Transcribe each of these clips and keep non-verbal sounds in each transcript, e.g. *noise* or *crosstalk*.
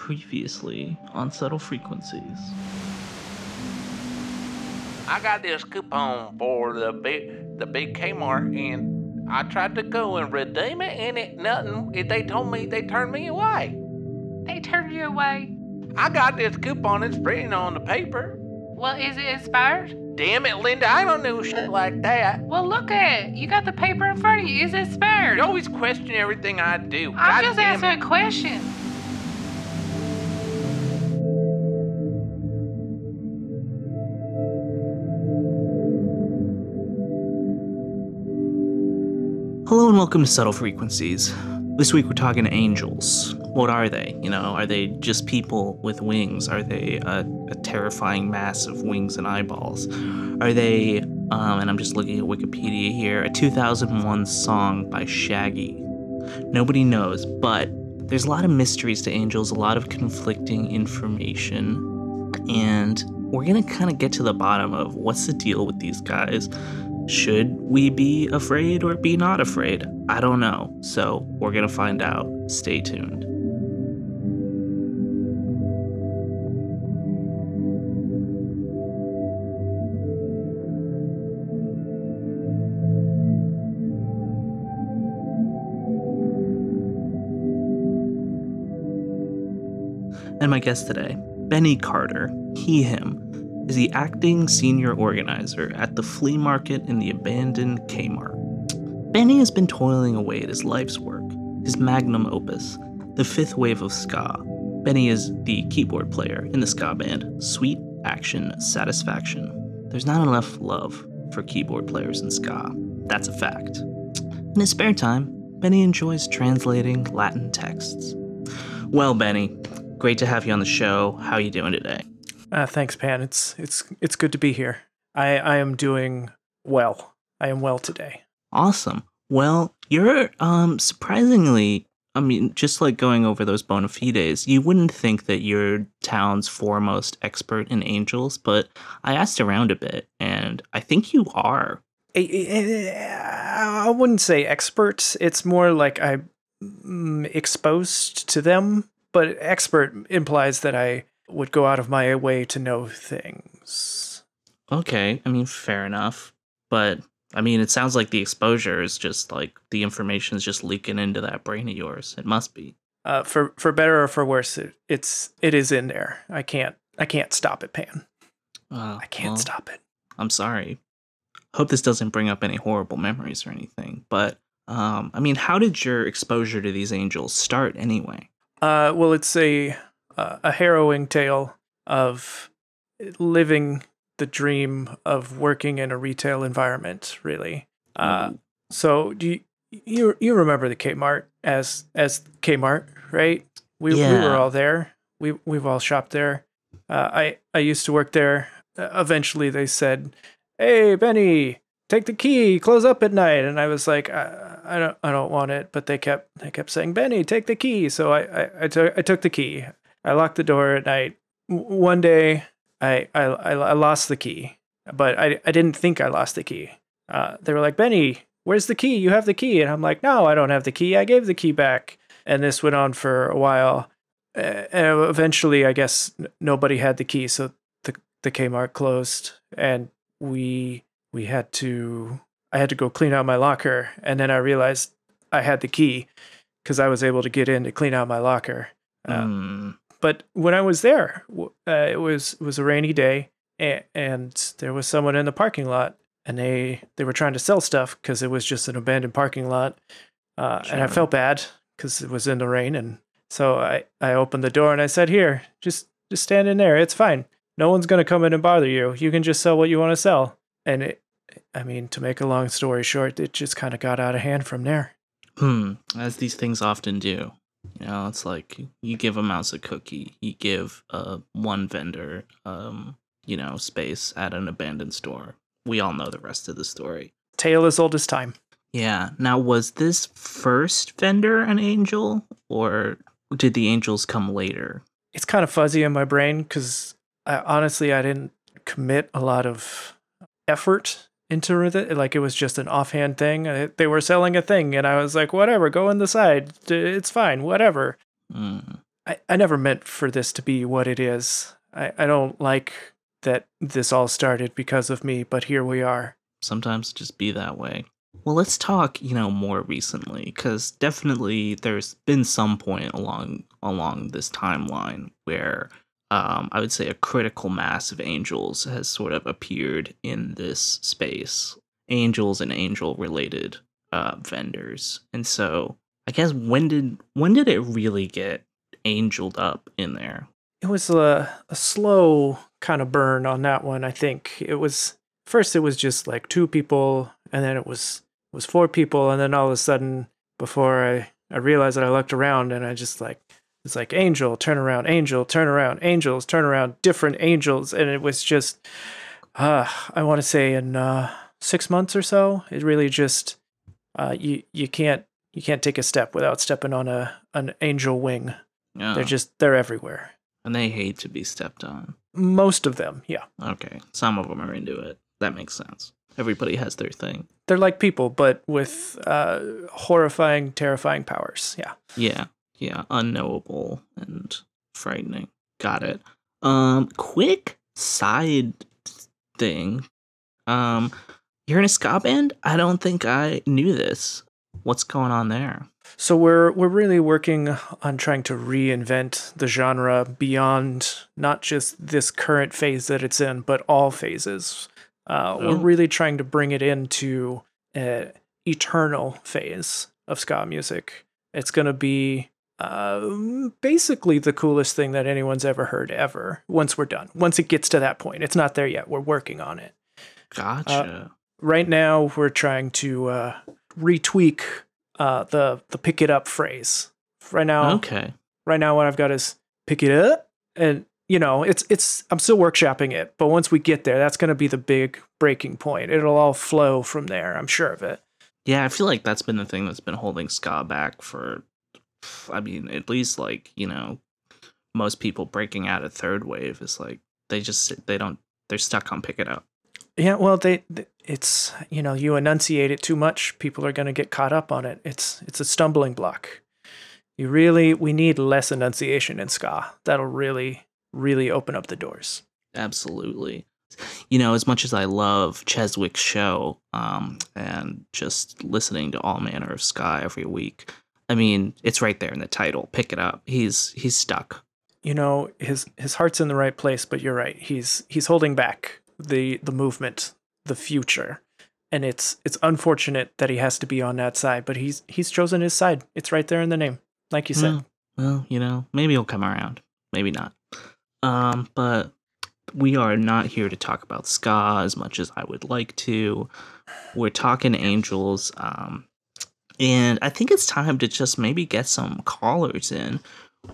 Previously on Subtle Frequencies. I got this coupon for the big the big Kmart and I tried to go and redeem it and it nothing. It, they told me they turned me away. They turned you away. I got this coupon. It's written on the paper. Well, is it expired? Damn it, Linda! I don't know shit like that. Well, look at it. You got the paper in front of you. Is it expired? You always question everything I do. I'm God just damn asking it. a question. Hello and welcome to Subtle Frequencies. This week we're talking angels. What are they? You know, are they just people with wings? Are they a, a terrifying mass of wings and eyeballs? Are they, um, and I'm just looking at Wikipedia here, a 2001 song by Shaggy? Nobody knows, but there's a lot of mysteries to angels, a lot of conflicting information, and we're gonna kind of get to the bottom of what's the deal with these guys. Should we be afraid or be not afraid? I don't know. So we're going to find out. Stay tuned. And my guest today, Benny Carter, he, him, is the acting senior organizer at the flea market in the abandoned Kmart. Benny has been toiling away at his life's work, his magnum opus, the fifth wave of ska. Benny is the keyboard player in the ska band Sweet Action Satisfaction. There's not enough love for keyboard players in ska. That's a fact. In his spare time, Benny enjoys translating Latin texts. Well, Benny, great to have you on the show. How are you doing today? Uh, thanks, Pan. It's it's it's good to be here. I I am doing well. I am well today. Awesome. Well, you're um surprisingly I mean, just like going over those bona fides, you wouldn't think that you're town's foremost expert in angels, but I asked around a bit, and I think you are. I, I, I wouldn't say expert. It's more like I'm mm, exposed to them. But expert implies that I would go out of my way to know things. Okay, I mean, fair enough. But I mean, it sounds like the exposure is just like the information is just leaking into that brain of yours. It must be. Uh, for for better or for worse, it, it's it is in there. I can't I can't stop it, Pan. Uh, I can't well, stop it. I'm sorry. Hope this doesn't bring up any horrible memories or anything. But um, I mean, how did your exposure to these angels start anyway? Uh, well, it's a uh, a harrowing tale of living the dream of working in a retail environment. Really. Uh, so do you, you you remember the Kmart as as Kmart, right? We we were all there. We we've all shopped there. Uh, I I used to work there. Uh, eventually, they said, "Hey, Benny." Take the key. Close up at night, and I was like, I, I don't, I don't want it. But they kept, they kept saying, Benny, take the key. So I, I, I took, I took the key. I locked the door at night. One day, I, I, I lost the key, but I, I didn't think I lost the key. Uh, they were like, Benny, where's the key? You have the key, and I'm like, no, I don't have the key. I gave the key back, and this went on for a while. And eventually, I guess nobody had the key, so the the Kmart closed, and we we had to. I had to go clean out my locker, and then I realized I had the key because I was able to get in to clean out my locker. Hmm. But when I was there, uh, it was it was a rainy day, and, and there was someone in the parking lot, and they they were trying to sell stuff because it was just an abandoned parking lot, uh, and I felt bad because it was in the rain, and so I I opened the door and I said, "Here, just just stand in there. It's fine. No one's gonna come in and bother you. You can just sell what you want to sell." And it, I mean, to make a long story short, it just kind of got out of hand from there. Hmm. As these things often do. You know, it's like you give a mouse a cookie, you give uh, one vendor, um, you know, space at an abandoned store. We all know the rest of the story. Tale as old as time. Yeah. Now, was this first vendor an angel, or did the angels come later? it's kind of fuzzy in my brain because I, honestly I didn't commit a lot of effort into it. Like it was just an offhand thing. They were selling a thing, and I was like, whatever, go in the side. It's fine, whatever. Hmm. I, I never meant for this to be what it is. I, I don't like that this all started because of me, but here we are. Sometimes just be that way. Well, let's talk, you know, more recently, because definitely there's been some point along along this timeline where um, I would say a critical mass of angels has sort of appeared in this space. Angels and angel related uh, vendors, and so I guess when did when did it really get angeled up in there? It was a, a slow kind of burn on that one. I think it was first it was just like two people, and then it was it was four people, and then all of a sudden, before I I realized that I looked around and I just like it's like angel turn around, angel turn around, angels turn around, different angels, and it was just uh I want to say in uh, six months or so, it really just uh you you can't you can't take a step without stepping on a an angel wing. Yeah. They're just they're everywhere. and they hate to be stepped on. Most of them, yeah. Okay, some of them are into it. That makes sense. Everybody has their thing. They're like people, but with uh, horrifying, terrifying powers. Yeah. Yeah, yeah, unknowable and frightening. Got it. Um, quick side thing. Um, you're in a ska band? I don't think I knew this. What's going on there? So we're we're really working on trying to reinvent the genre beyond not just this current phase that it's in, but all phases. Uh, Oh. We're really trying to bring it into an eternal phase of ska music. It's going to be um, basically the coolest thing that anyone's ever heard ever. Once we're done, once it gets to that point, it's not there yet. We're working on it. Gotcha. right now we're trying to uh, retweak uh, the the pick it up phrase. Right now, okay. right now what I've got is pick it up, and you know it's it's I'm still workshopping it, but once we get there, that's going to be the big breaking point. It'll all flow from there. I'm sure of it. Yeah, I feel like that's been the thing that's been holding ska back for, I mean, at least like you know, most people breaking out of third wave is like they just they don't they're stuck on pick it up. Yeah, well, they th- it's you know you enunciate it too much, people are going to get caught up on it. It's it's a stumbling block. You really we need less enunciation in ska. That'll really really open up the doors. Absolutely. You know, as much as I love Cheswick's show, um, and just listening to all manner of ska every week, I mean, it's right there in the title. Pick it up. He's he's stuck. you know his his heart's in the right place but you're right he's he's holding back the the movement the future and it's it's unfortunate that he has to be on that side but he's he's chosen his side it's right there in the name like you said Well, well, you know, maybe he'll come around. Maybe not. Um, but we are not here to talk about ska as much as I would like to. We're talking angels. Um, and I think it's time to just maybe get some callers in.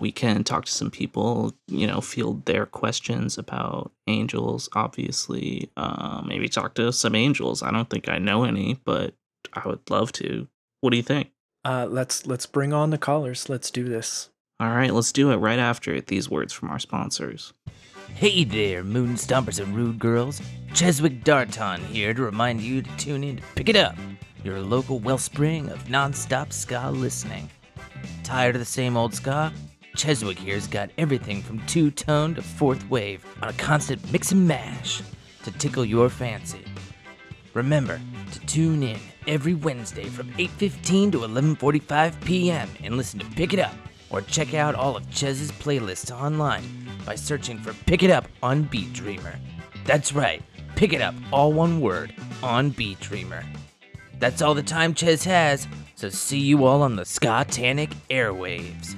We can talk to some people, you know, field their questions about angels, obviously. Uh, maybe talk to some angels. I don't think I know any, but I would love to. What do you think? uh let's let's bring on the callers let's do this All right, let's do it right after these words from our sponsors. Hey there, moon stompers and rude girls. Cheswick Darton here to remind you to tune in to Pick It Up, your local wellspring of non-stop ska listening. Tired of the same old ska? Cheswick here's got everything from two-tone to fourth wave on a constant mix and mash to tickle your fancy. Remember to tune in every Wednesday from 8:15 to 11:45 p.m. and listen to Pick It Up or check out all of Chez's playlists online by searching for Pick It Up on Beat Dreamer. That's right, Pick It Up, all one word, on Beat Dreamer. That's all the time Chez has, so see you all on the Scotanic airwaves.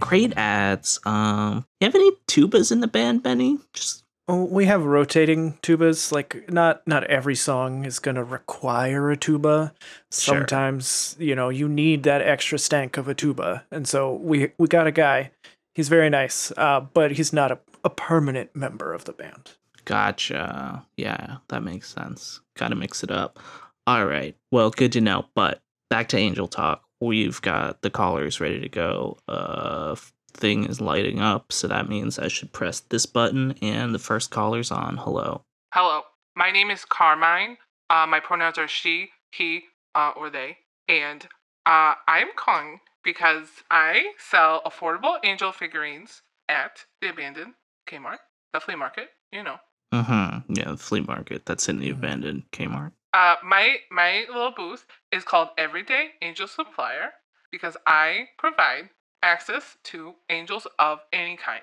Great ads. Um, you have any tubas in the band, Benny? Just oh we have rotating tubas like not not every song is going to require a tuba Sure. sometimes you know you need that extra stank of a tuba and so we we got a guy he's very nice uh but he's not a, a permanent member of the band gotcha. Yeah, that makes sense. Got to mix it up. All right. Well, good to know. But back to Angel Talk. We've got the callers ready to go. Uh, thing is lighting up, so that means I should press this button, and the first caller's on. Hello. Hello, my name is Carmine. Uh, my pronouns are she, he, uh, or they, and uh, I'm calling because I sell affordable angel figurines at the abandoned Kmart, the flea market, you know. Uh huh. Yeah, the flea market that's in the Mhm. abandoned Kmart. Uh, my my little booth is called Everyday Angel Supplier because I provide access to angels of any kind.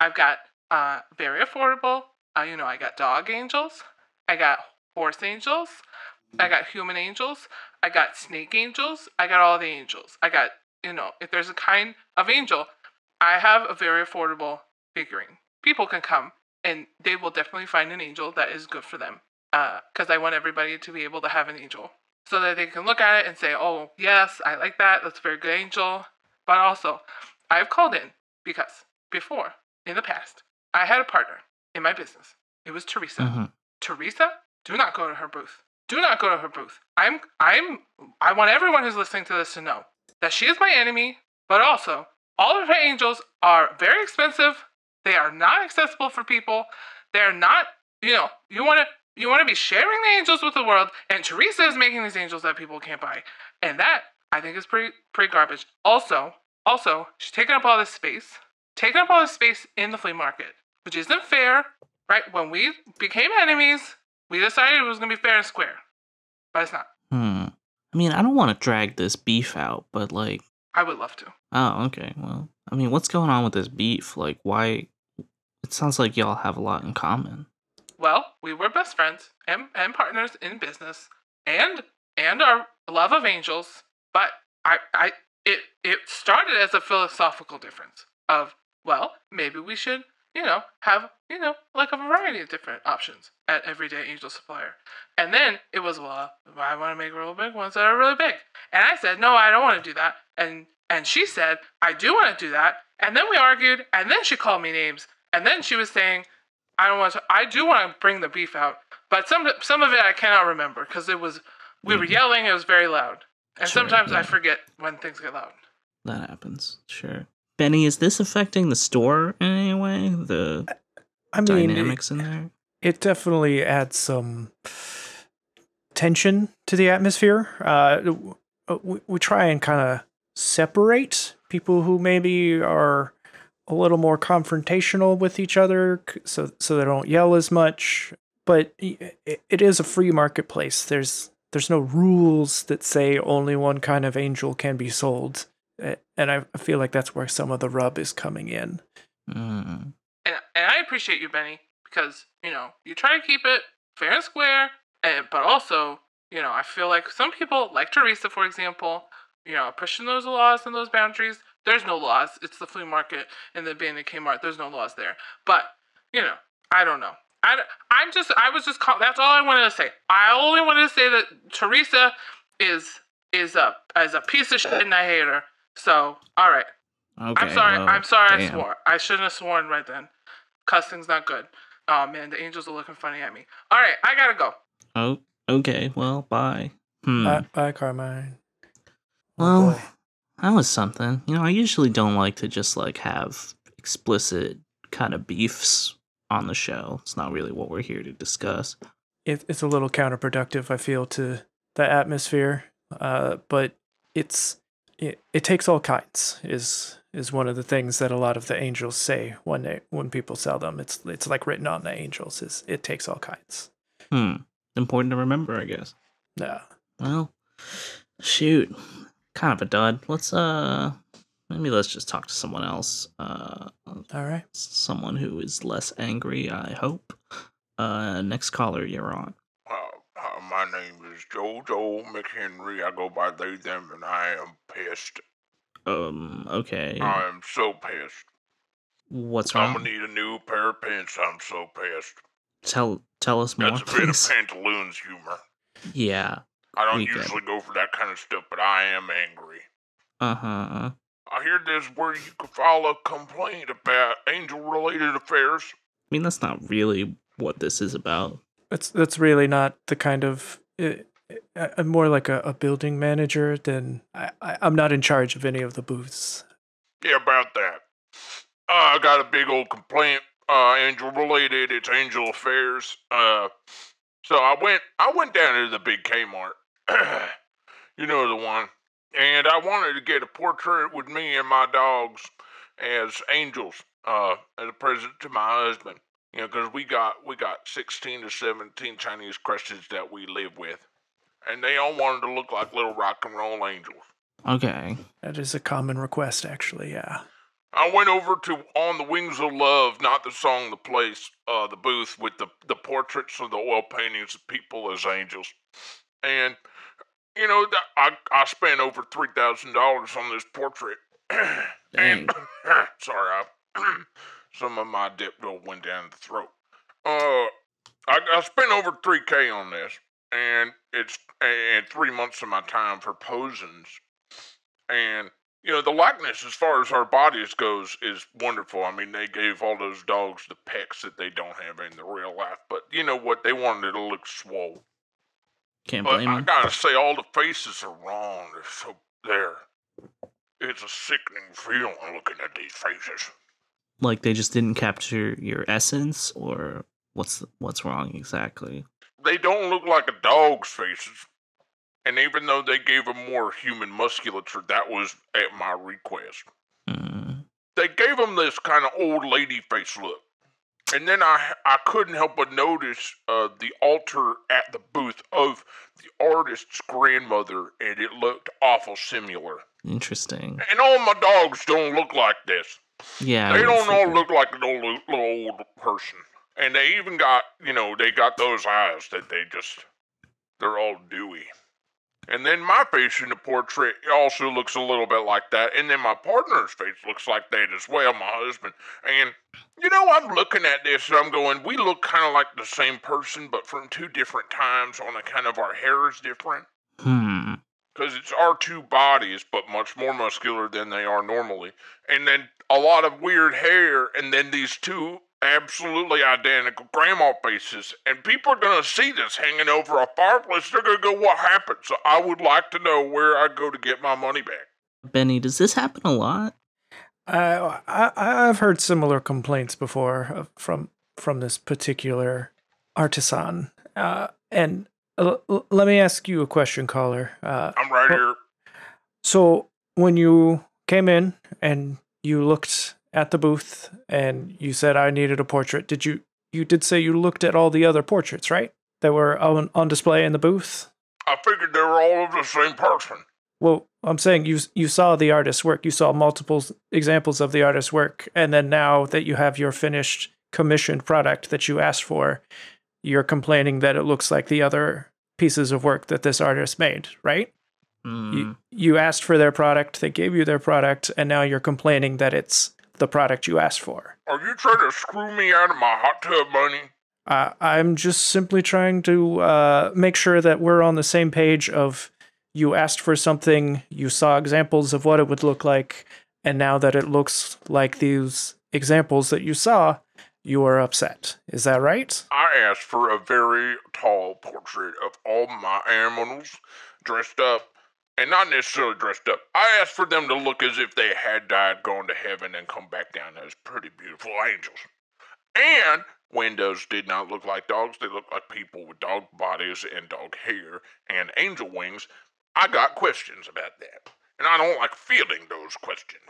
I've got uh, very affordable. Uh, you know, I got dog angels, I got horse angels, I got human angels, I got snake angels, I got all the angels. I got you know, if there's a kind of angel, I have a very affordable figurine. People can come and they will definitely find an angel that is good for them because I want everybody to be able to have an angel so that they can look at it and say, oh, yes, I like that. That's a very good angel. But also, I've called in because before, in the past, I had a partner in my business. It was Teresa. Mhm. Teresa, do not go to her booth. Do not go to her booth. I'm, I'm, I want everyone who's listening to this to know that she is my enemy, but also all of her angels are very expensive. They are not accessible for people. They are not, you know, you want to you want to be sharing the angels with the world, and Teresa is making these angels that people can't buy, and that I think is pretty pretty garbage. Also, also she's taking up all this space, taking up all this space in the flea market, which isn't fair, right? When we became enemies, we decided it was gonna be fair and square, but it's not. Hmm. I mean, I don't want to drag this beef out, but like, I would love to. oh, okay. Well, I mean, what's going on with this beef? Like, why? It sounds like y'all have a lot in common. Well, we were best friends and, and partners in business and and our love of angels, but I I it it started as a philosophical difference of well, maybe we should, you know, have, you know, like a variety of different options at everyday angel supplier. And then it was, well, I want to make real big ones that are really big. And I said, no, I don't want to do that. And and she said, I do want to do that. And then we argued, and then she called me names. And then she was saying, I don't want to. I do want to bring the beef out, but some some of it I cannot remember because it was we were Mhm. yelling. It was very loud, and Sure, sometimes I forget when things get loud. That happens. Sure. Benny, is this affecting the store in any way? The I mean, it, dynamics in there? it definitely adds some tension to the atmosphere. Uh, uh, we, we try and kind of separate people who maybe are a little more confrontational with each other, so so they don't yell as much. But i- i- it is a free marketplace. There's there's no rules that say only one kind of angel can be sold, and I I feel like that's where some of the rub is coming in. Mm. And and I appreciate you, Benny, because you know you try to keep it fair and square, and but also you know I feel like some people, like Teresa, for example, you know, pushing those laws and those boundaries. There's no laws. It's the flea market and the abandoned Kmart. There's no laws there. But you know, I don't know. I, I'm just I was just call, that's all I wanted to say. I only wanted to say that Teresa is is a is a piece of shit and I hate her. So all right. Okay. I'm sorry. well, I'm sorry. I swore. I shouldn't have sworn right then. Cussing's not good. Oh man, the angels are looking funny at me. All right, I gotta go. Oh, okay. Well, bye. Hmm. Bye, bye, Carmine. Oh, well, boy. That was something. You know, I usually don't like to just like have explicit kind of beefs on the show. It's not really what we're here to discuss. it, it's a little counterproductive i feel to the atmosphere uh, but it's it, it takes all kinds is is one of the things that a lot of the angels say when they when people sell them it's it's like written on the angels is it takes all kinds Hmm. Important to remember, I guess. yeah Well, shoot. Kind of a dud. Let's uh maybe let's just talk to someone else. Uh all right someone who is less angry, I hope. Uh next caller you're on. Uh, uh, my name is Jojo McHenry. I go by they, them, and I am pissed. Um okay. I am so pissed. What's wrong? I'm gonna need a new pair of pants. I'm so pissed. Tell tell us more, That's a bit of pantaloons humor. Yeah. I don't We get it. usually go for that kind of stuff, but I am angry. Uh-huh. I hear there's where you can file a complaint about angel-related affairs. I mean that's not really what this is about. that's that's really not the kind of it, i'm more like a, a building manager than I, I i'm not in charge of any of the booths Yeah, about that. Uh, I got a big old complaint. Uh, angel related. It's angel affairs. Uh, so I went. I went down to the big Kmart. *clears throat* you know the one. and I wanted to get a portrait with me and my dogs as angels, uh, as a present to my husband. You know, 'cause we got we got sixteen to seventeen Chinese Christians that we live with, and they all wanted to look like little rock and roll angels. Okay. That is a common request, actually. Yeah. I went over to On the Wings of Love, not the song, the place, uh, the booth with the, the portraits of the oil paintings of people as angels. And, you know, I, I spent over $3,000 on this portrait. *clears throat* and, *clears throat* sorry, I, *clears throat* some of my dip went down the throat. Uh, I, I spent over 3K on this, and it's and three months of my time for posings. And you know, the likeness as far as our bodies goes is wonderful. I mean, they gave all those dogs the pecs that they don't have in the real life, but you know what? They wanted it to look swole. Can't But blame I him. gotta say, all the faces are wrong. They're so there. It's a sickening feeling looking at these faces. Like they just didn't capture your essence, or what's what's wrong exactly? They don't look like a dog's faces. And even though they gave him more human musculature, that was at my request. Mm. they gave him this kind of old lady face look. And then I I couldn't help but notice uh, the altar at the booth of the artist's grandmother, and it looked awful similar. Interesting. And all my dogs don't look like this. Yeah. They don't all look like an old little old person. And they even got you know they got those eyes that they just they're all dewy. And then my face in the portrait also looks a little bit like that. And then my partner's face looks like that as well, my husband. And, you know, I'm looking at this and I'm going, we look kind of like the same person, but from two different times on a kind of our hair is different. Hmm. Because it's our two bodies, but much more muscular than they are normally. And then a lot of weird hair, and then these two absolutely identical grandma faces. And people are going to see this hanging over a fireplace. They're going to go, What happened? So I would like to know where I go to get my money back. Benny, does this happen a lot? I, I I've heard similar complaints before from from this particular artisan. Uh, and uh, l- let me ask you a question, caller. Uh, I'm right Well- here. so when you came in and you looked at the booth and you said I needed a portrait, did you you did say you looked at all the other portraits, right? That were on, on display in the booth? I figured they were all of the same person. Well, I'm saying you you saw the artist's work. You saw multiple examples of the artist's work, and then now that you have your finished commissioned product that you asked for, you're complaining that it looks like the other pieces of work that this artist made, right? Hmm. You, you asked for their product, they gave you their product, and now you're complaining that it's the product you asked for. Are you trying to screw me out of my hot tub money? Uh, I'm just simply trying to uh, make sure that we're on the same page of you asked for something, you saw examples of what it would look like, and now that it looks like these examples that you saw, you are upset. Is that right? I asked for a very tall portrait of all my animals dressed up, and not necessarily dressed up. I asked for them to look as if they had died, gone to heaven, and come back down as pretty beautiful angels. And windows did not look like dogs, they looked like people with dog bodies and dog hair and angel wings. I got questions about that, and I don't like fielding those questions.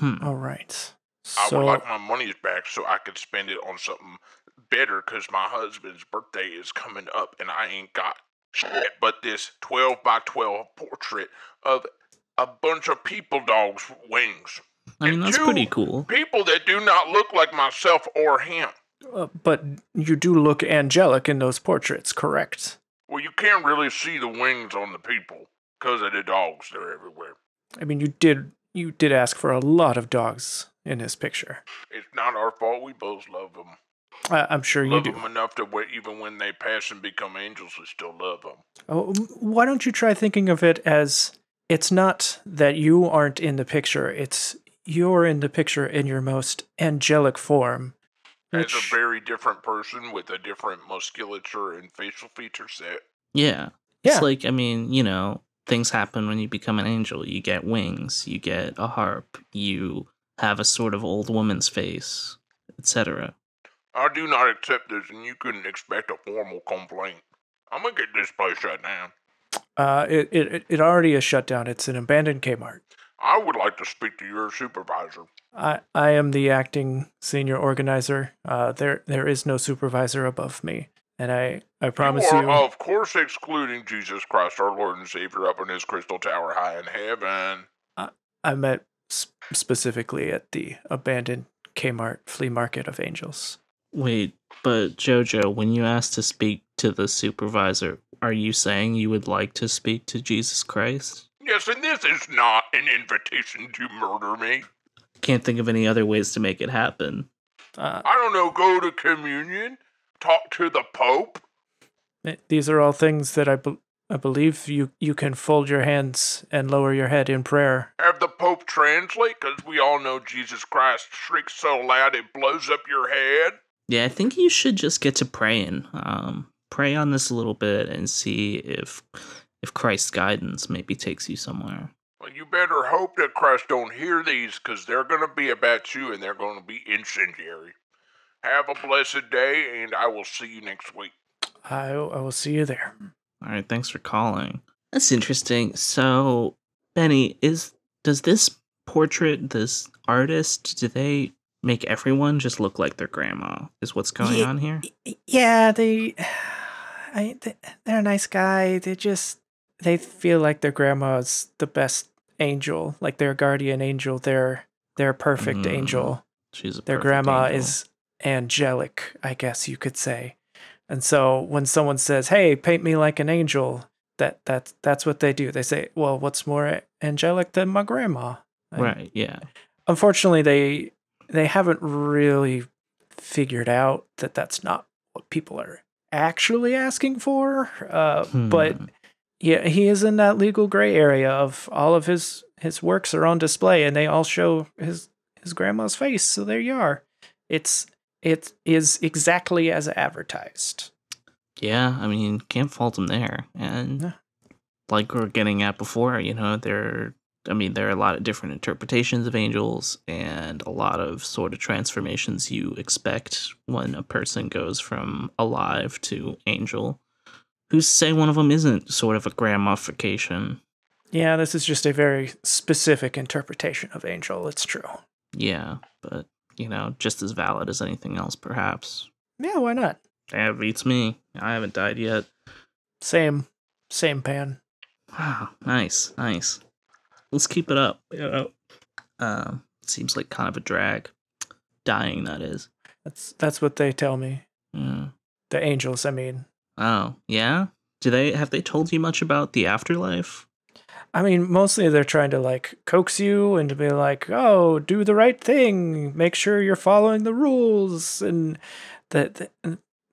Hmm. All right. I So, would like my money back so I could spend it on something better because my husband's birthday is coming up and I ain't got shit but this 12 by 12 portrait of a bunch of people dogs' wings. I mean, and that's two- pretty cool. People that do not look like myself or him. uh, but you do look angelic in those portraits, correct? Well, you can't really see the wings on the people because of the dogs. They're everywhere. I mean, you did you did ask for a lot of dogs in this picture. It's not our fault. We both love them. I, I'm sure you love do. them enough to where even when they pass and become angels, we still love them. Oh, why don't you try thinking of it as it's not that you aren't in the picture, it's you're in the picture in your most angelic form. As a very different person with a different musculature and facial feature set. Yeah. Yeah. It's like, I mean, you know, things happen when you become an angel. You get wings, you get a harp, you have a sort of old woman's face, etc. I do not accept this, and you couldn't expect a formal complaint. I'm gonna get this place shut down. Uh, it, it it already is shut down. It's an abandoned Kmart. I would like to speak to your supervisor. I I am the acting senior organizer. Uh, there there is no supervisor above me, and I I promise you you. of course, excluding Jesus Christ, our Lord and Savior, up in His crystal tower high in heaven. I met s- specifically at the abandoned Kmart flea market of angels. Wait, but Jojo, when you asked to speak to the supervisor, are you saying you would like to speak to Jesus Christ? Yes, and this is not an invitation to murder me. Can't think of any other ways to make it happen. Uh, I don't know, go to communion, talk to the Pope. these are all things that I be- I believe you you can fold your hands and lower your head in prayer. Have the Pope translate, because we all know Jesus Christ shrieks so loud it blows up your head. Yeah, I think you should just get to praying. Um, pray on this a little bit and see if if Christ's guidance maybe takes you somewhere. Well, you better hope that Christ don't hear these, because they're going to be about you and they're going to be incendiary. Have a blessed day, and I will see you next week. I I will see you there. All right, thanks for calling. That's interesting. So, Benny, is does this portrait, this artist, do they make everyone just look like their grandma? Is what's going Yeah. on here? Yeah, they, *sighs* I they, they're a nice guy. They just they feel like their grandma's the best angel, like their guardian angel. Their their perfect Mm. angel. She's a their grandma angel. is angelic, I guess you could say. And so when someone says, "Hey, paint me like an angel," that that's that's what they do. They say, "Well, what's more angelic than my grandma?" And right. Yeah. Unfortunately, they they haven't really figured out that that's not what people are actually asking for. Uh, But Hmm. yeah, he is in that legal gray area of all of his his works are on display, and they all show his his grandma's face. So there you are. It's it is exactly as advertised. Yeah, I mean, can't fault him there. And Yeah. like we are getting at before, you know, there I mean, there are a lot of different interpretations of angels and a lot of sort of transformations you expect when a person goes from alive to angel. Who's say one of them isn't sort of a grandmaification? Yeah, this is just a very specific interpretation of angel. It's true. Yeah, but you know, just as valid as anything else, perhaps. Yeah, why not? That beats me. I haven't died yet. Same, same pan. Wow, nice, nice. Let's keep it up. You know, um, seems like kind of a drag. Dying, that is. That's that's what they tell me. Yeah. The angels, I mean. Oh, yeah. Do they have they told you much about the afterlife? I mean, mostly they're trying to like coax you and to be like, "Oh, do the right thing. Make sure you're following the rules." And that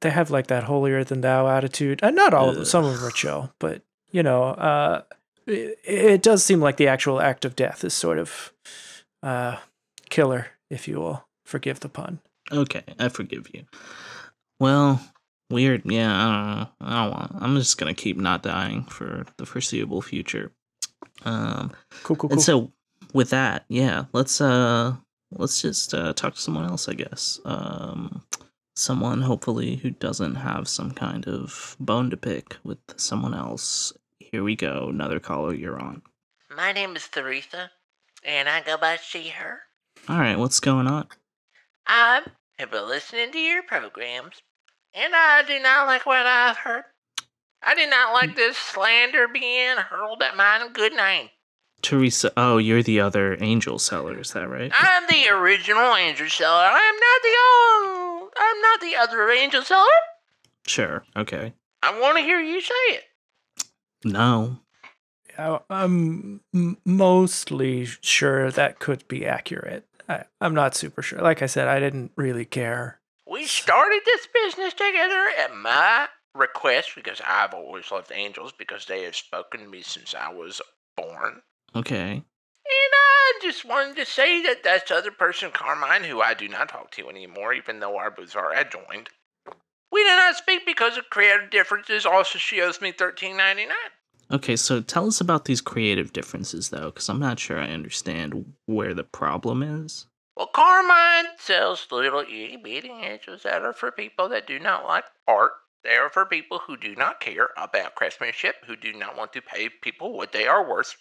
they have like that holier than thou attitude. And not all of them. Some of them are chill, but you know, uh, it, it does seem like the actual act of death is sort of uh, killer, if you will. Forgive the pun. Okay, I forgive you. Well, weird. Yeah, I don't know. I don't want. I'm just gonna keep not dying for the foreseeable future. Um, Cool, cool, cool. and so with that, yeah, let's uh, let's just uh, talk to someone else. I guess. Um, someone hopefully who doesn't have some kind of bone to pick with someone else. Here we go. Another caller. You're on. My name is Teresa, and I go by she, her. All right, what's going on? I have been listening to your programs, and I do not like what I've heard. I do not like this slander being hurled at mine good name. Teresa. Oh, you're the other angel seller. Is that right? I'm the original angel seller. I'm not the um, I'm not the other angel seller. Sure. Okay. I want to hear you say it. No. I- I'm mostly sure that could be accurate. I, I'm not super sure. Like I said, I didn't really care. We started this business together at my request because I've always loved angels because they have spoken to me since I was born. Okay. And I just wanted to say that this other person, Carmine, who I do not talk to anymore, even though our booths are adjoined, we do not speak because of creative differences. Also, she owes me thirteen ninety nine. Okay, so tell us about these creative differences, though, because I'm not sure I understand where the problem is. Well, Carmine sells little itty bitty angels that are for people that do not like art They are for people who do not care about craftsmanship, who do not want to pay people what they are worth.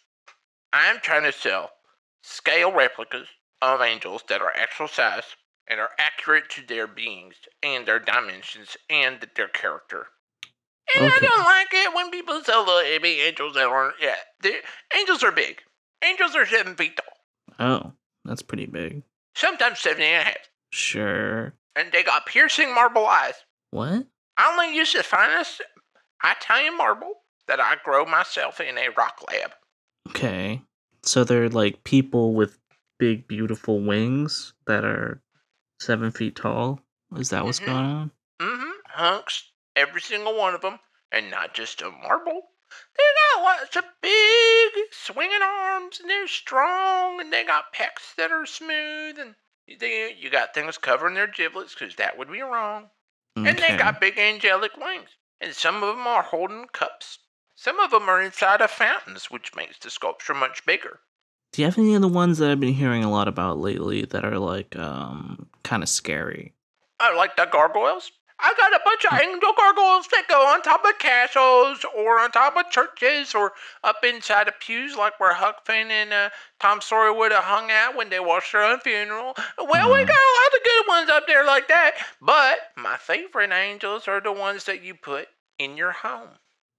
I am trying to sell scale replicas of angels that are actual size and are accurate to their beings and their dimensions and their character. And I don't like it when people sell the big angels that aren't. Yeah, the angels are big. Angels are seven feet tall, Oh, that's pretty big. sometimes seven and a half, Sure. and they got piercing marble eyes. What? I only use the finest Italian marble that I grow myself in a rock lab. Okay. So they're like people with big, beautiful wings that are seven feet tall. Is that what's Mhm. going on? Mm-hmm. Hunks, every single one of them, and not just a marble. They got lots of big swinging arms, and they're strong, and they got pecs that are smooth, and they, you got things covering their giblets, because that would be wrong. And they got big angelic wings, and some of them are holding cups. Some of them are inside of fountains, which makes the sculpture much bigger. Do you have any of the ones that I've been hearing a lot about lately that are like um kind of scary? I like the gargoyles. I got a bunch of angel gargoyles that go on top of castles or on top of churches or up inside of pews like where Huck Finn and uh, Tom Sawyer would have hung out when they watched their own funeral. Well, we Mhm. got a lot of good ones up there like that. But my favorite angels are the ones that you put in your home.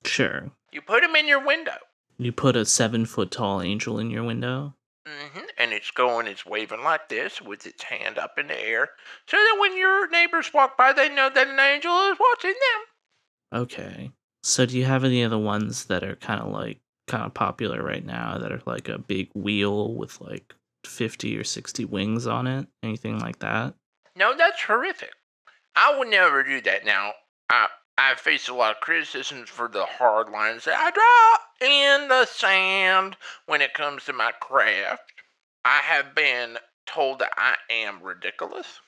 Sure. You put them in your window. You put a seven foot tall angel in your window. Hmm And it's going, it's waving like this with its hand up in the air, so that when your neighbors walk by, they know that an angel is watching them. Okay. So do you have any of the ones that are kind of like kind of popular right now that are like a big wheel with like 50 or 60 wings on it? Anything like that? No, that's horrific. I would never do that. Now, I I face a lot of criticisms for the hard lines that I draw in the sand when it comes to my craft. I have been told that I am ridiculous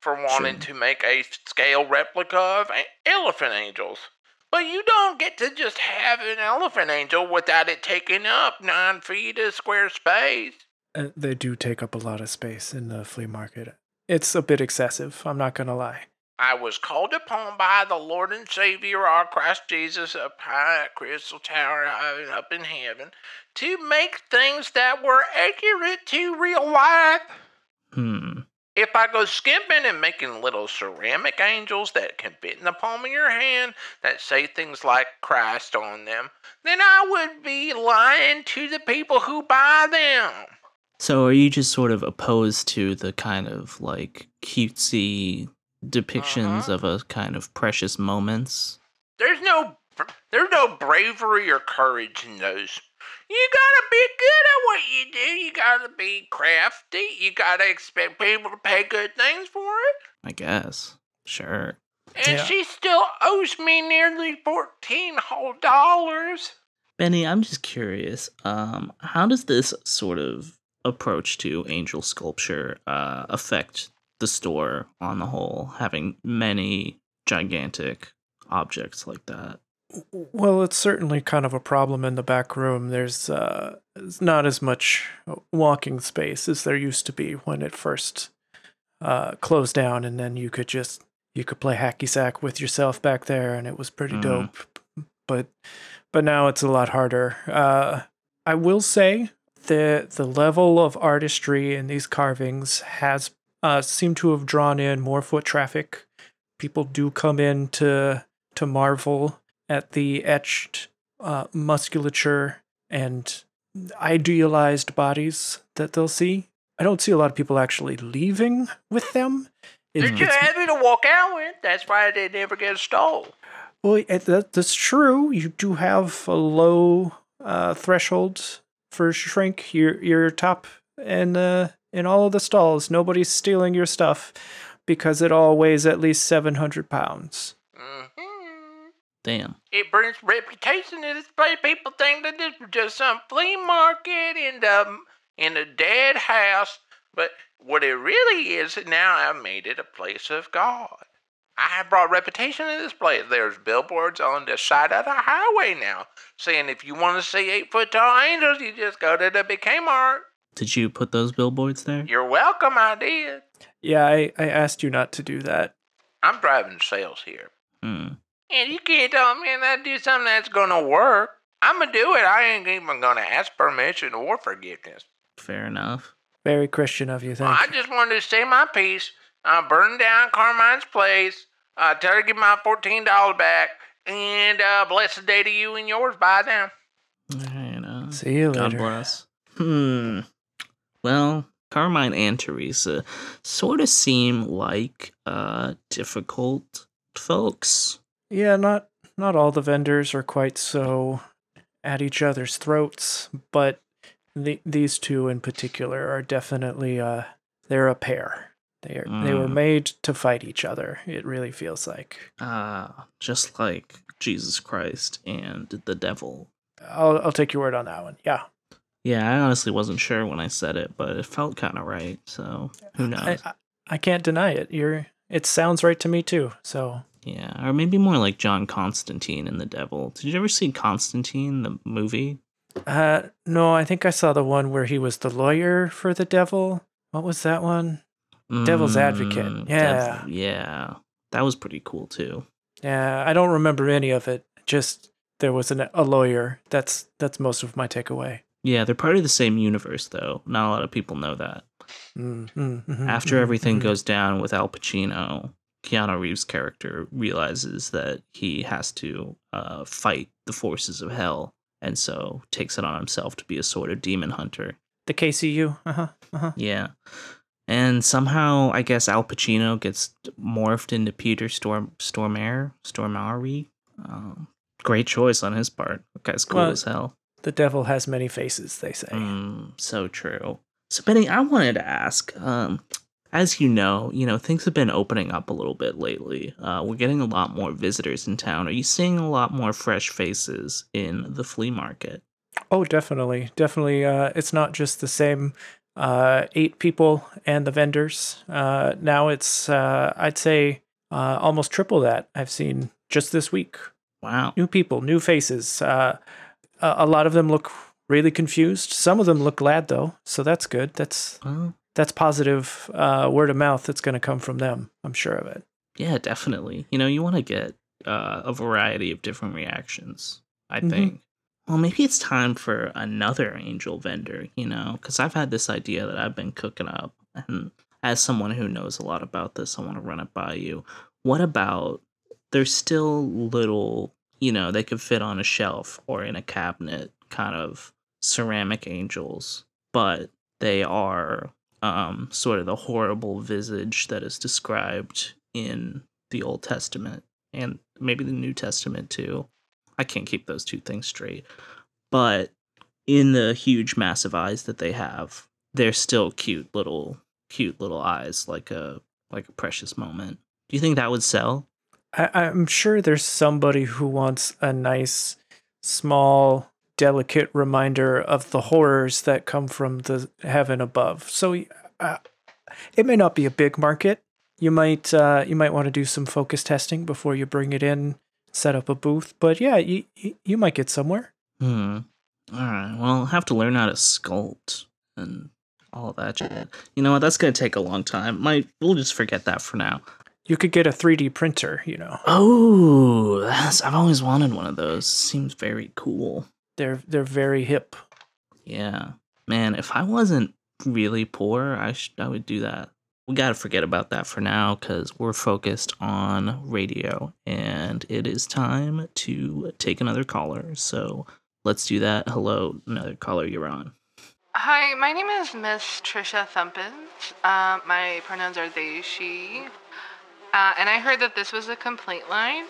for wanting to make a scale replica of elephant angels. But you don't get to just have an elephant angel without it taking up nine feet of square space. Uh, they do take up a lot of space in the flea market. It's a bit excessive, I'm not gonna lie. I was called upon by the Lord and Savior, our Christ Jesus, up high at Crystal Tower, high up in heaven, to make things that were accurate to real life. Hmm. If I go skimping and making little ceramic angels that can fit in the palm of your hand that say things like Christ on them, then I would be lying to the people who buy them. So are you just sort of opposed to the kind of like cutesy depictions Uh-huh. of a kind of precious moments? There's no there's no bravery or courage in those. You gotta be good at what you do. You gotta be crafty. You gotta expect people to pay good things for it. I guess. Sure. And Yeah. she still owes me nearly fourteen whole dollars. Benny, I'm just curious. Um, how does this sort of approach to angel sculpture uh, affect the store on the whole, having many gigantic objects like that? Well, it's certainly kind of a problem in the back room. There's uh, not as much walking space as there used to be when it first uh, closed down, and then you could just you could play hacky sack with yourself back there, and it was pretty Mhm. dope. But but now it's a lot harder. Uh, I will say the the level of artistry in these carvings has uh, seemed to have drawn in more foot traffic. People do come in to to marvel at the etched uh, musculature and idealized bodies that they'll see. I don't see a lot of people actually leaving with them. It- They're too heavy to walk out with. That's why they never get stole. well, that, that's true. You do have a low uh, threshold for shrink. Your your top and uh, in all of the stalls, nobody's stealing your stuff because it all weighs at least seven hundred pounds. hmm Damn. It brings reputation to this place. People think that this was just some flea market in the in a dead house, but what it really is now I've made it a place of God. I have brought reputation to this place. There's billboards on the side of the highway now saying if you want to see eight foot tall angels, you just go to the big Kmart. Did you put those billboards there? You're welcome, I did. Yeah, I, I asked you not to do that. I'm driving sales here. Hmm. And you can't tell me that I do something that's gonna work. I'm gonna do it. I ain't even gonna ask permission or forgiveness. Fair enough. Very Christian of you, thank I you. just wanted to say my piece. Uh, burn down Carmine's place. Uh, tell her to give my fourteen dollars back. And uh, blessed day to you and yours. Bye now. Alright, uh, See you later. God later. bless. Hmm. Well, Carmine and Teresa sort of seem like uh difficult folks. Yeah, not not all the vendors are quite so at each other's throats, but the, these two in particular are definitely uh they're a pair. They are they were Mm. made to fight each other. It really feels like. Uh just like Jesus Christ and the devil. I'll I'll take your word on that one. Yeah. Yeah, I honestly wasn't sure when I said it, but it felt kind of right. So who knows? I, I I can't deny it. You're it sounds right to me too. So yeah, or maybe more like John Constantine and the devil. Did you ever see Constantine, the movie? uh no, I think I saw the one where he was the lawyer for the devil. What was that one? Devil's Advocate, Mm, yeah. Dev- yeah. That was pretty cool too. Yeah, I don't remember any of it. Just there was an, a lawyer. That's that's most of my takeaway. Yeah, they're part of the same universe though. Not a lot of people know that. Mm, mm, mhm, After everything mhm. goes down with Al Pacino, Keanu Reeves' character realizes that he has to uh, fight the forces of hell, and so takes it on himself to be a sort of demon hunter. the KCU. Uh huh. Uh huh. Yeah. And somehow, I guess Al Pacino gets morphed into Peter Storm Stormare Stormare. Um, great choice on his part. That guy's cool Well, as hell. The devil has many faces. They say. Mm, so true. So Benny, I wanted to ask. Um, as you know, you know things have been opening up a little bit lately. Uh, we're getting a lot more visitors in town. Are you seeing a lot more fresh faces in the flea market? Oh, definitely, definitely. Uh, it's not just the same uh, eight people and the vendors. Uh, now it's uh, I'd say uh, almost triple that I've seen just this week. Wow. New people, new faces. Uh, a, lot of them look really confused. Some of them look glad though, so that's good. That's Well, that's positive uh, word of mouth that's going to come from them. I'm sure of it. Yeah, definitely. You know, you want to get uh, a variety of different reactions, I Mhm. think. Well, maybe it's time for another angel vendor, you know, because I've had this idea that I've been cooking up. And as someone who knows a lot about this, I want to run it by you. What about they're still little, you know, they could fit on a shelf or in a cabinet, kind of ceramic angels, but they are um, sort of the horrible visage that is described in the Old Testament and maybe the New Testament too. I can't keep those two things straight. But in the huge massive eyes that they have, they're still cute little cute little eyes like a like a precious moment. Do you think that would sell? I, I'm sure there's somebody who wants a nice, small, delicate reminder of the horrors that come from the heaven above. So uh, it may not be a big market. You might uh, you might want to do some focus testing before you bring it in, set up a booth. But yeah, you you- might get somewhere. Hmm. All right. Well, I'll have to learn how to sculpt and all of that. You know what? That's gonna take a long time. Might we'll just forget that for now. You could get a 3D printer. You know, Oh, that's, I've always wanted one of those. Seems very cool. they're they're very hip. Yeah, man. If I wasn't really poor, I sh- I would do that. We gotta forget about that for now because we're focused on radio, and it is time to take another caller. So let's do that. Hello, another caller. You're on. Hi, my name is Miss Trisha Thumpins. Uh, my pronouns are they, she. Uh, and I heard that this was a complaint line.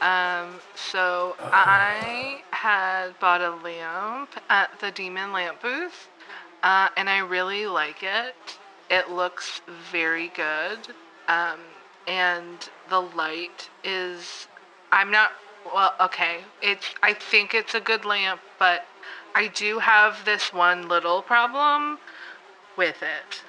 Um, so I had bought a lamp at the Demon Lamp booth, uh, and I really like it. It looks very good. Um, and the light is. I'm not. Well, okay. It's. I think it's a good lamp, but I do have this one little problem with it.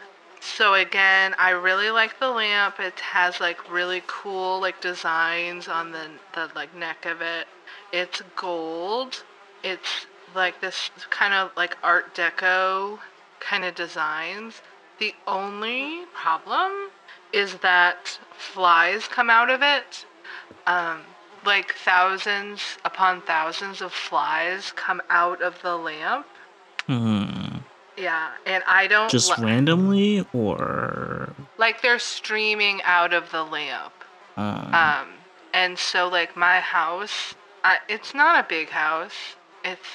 So again, I really like the lamp. It has like really cool like designs on the the like neck of it. It's gold. It's like this kind of like art deco kind of designs. The only problem is that flies come out of it. Um, like thousands upon thousands of flies come out of the lamp. Hmm. Yeah, and I don't Just li- randomly or like they're streaming out of the lamp. um, Um, and so like my house, I, it's not a big house. It's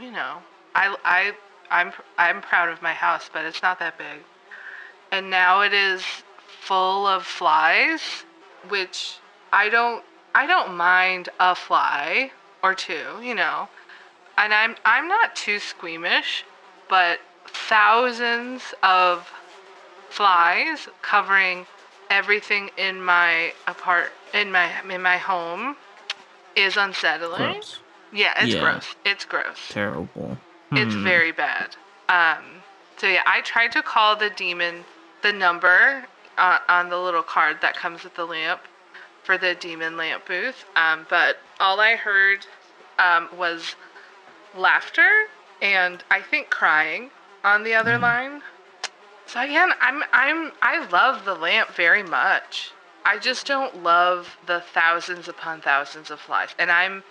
you know, I I I'm I'm proud of my house, but it's not that big. And now it is full of flies, which I don't I don't mind a fly or two, you know. And I'm I'm not too squeamish, but thousands of flies covering everything in my apart in my in my home is unsettling. gross. Yeah, it's Yeah. gross. It's gross. Terrible. It's Hmm. very bad. Um, so yeah, I tried to call the demon, the number uh, on the little card that comes with the lamp for the demon lamp booth. Um, but all I heard um, was laughter and I think crying on the other line. So again, I'm I'm I love the lamp very much. I just don't love the thousands upon thousands of flies, and I'm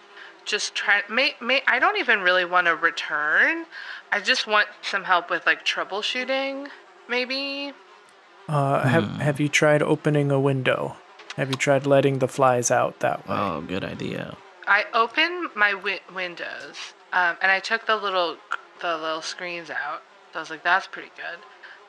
just trying. May, may I don't even really want to return. I just want some help with like troubleshooting, maybe. Uh, have Hmm. Have you tried opening a window? Have you tried letting the flies out that way? Oh, good idea. I opened my wi- windows, um, and I took the little the little screens out. So I was like, that's pretty good.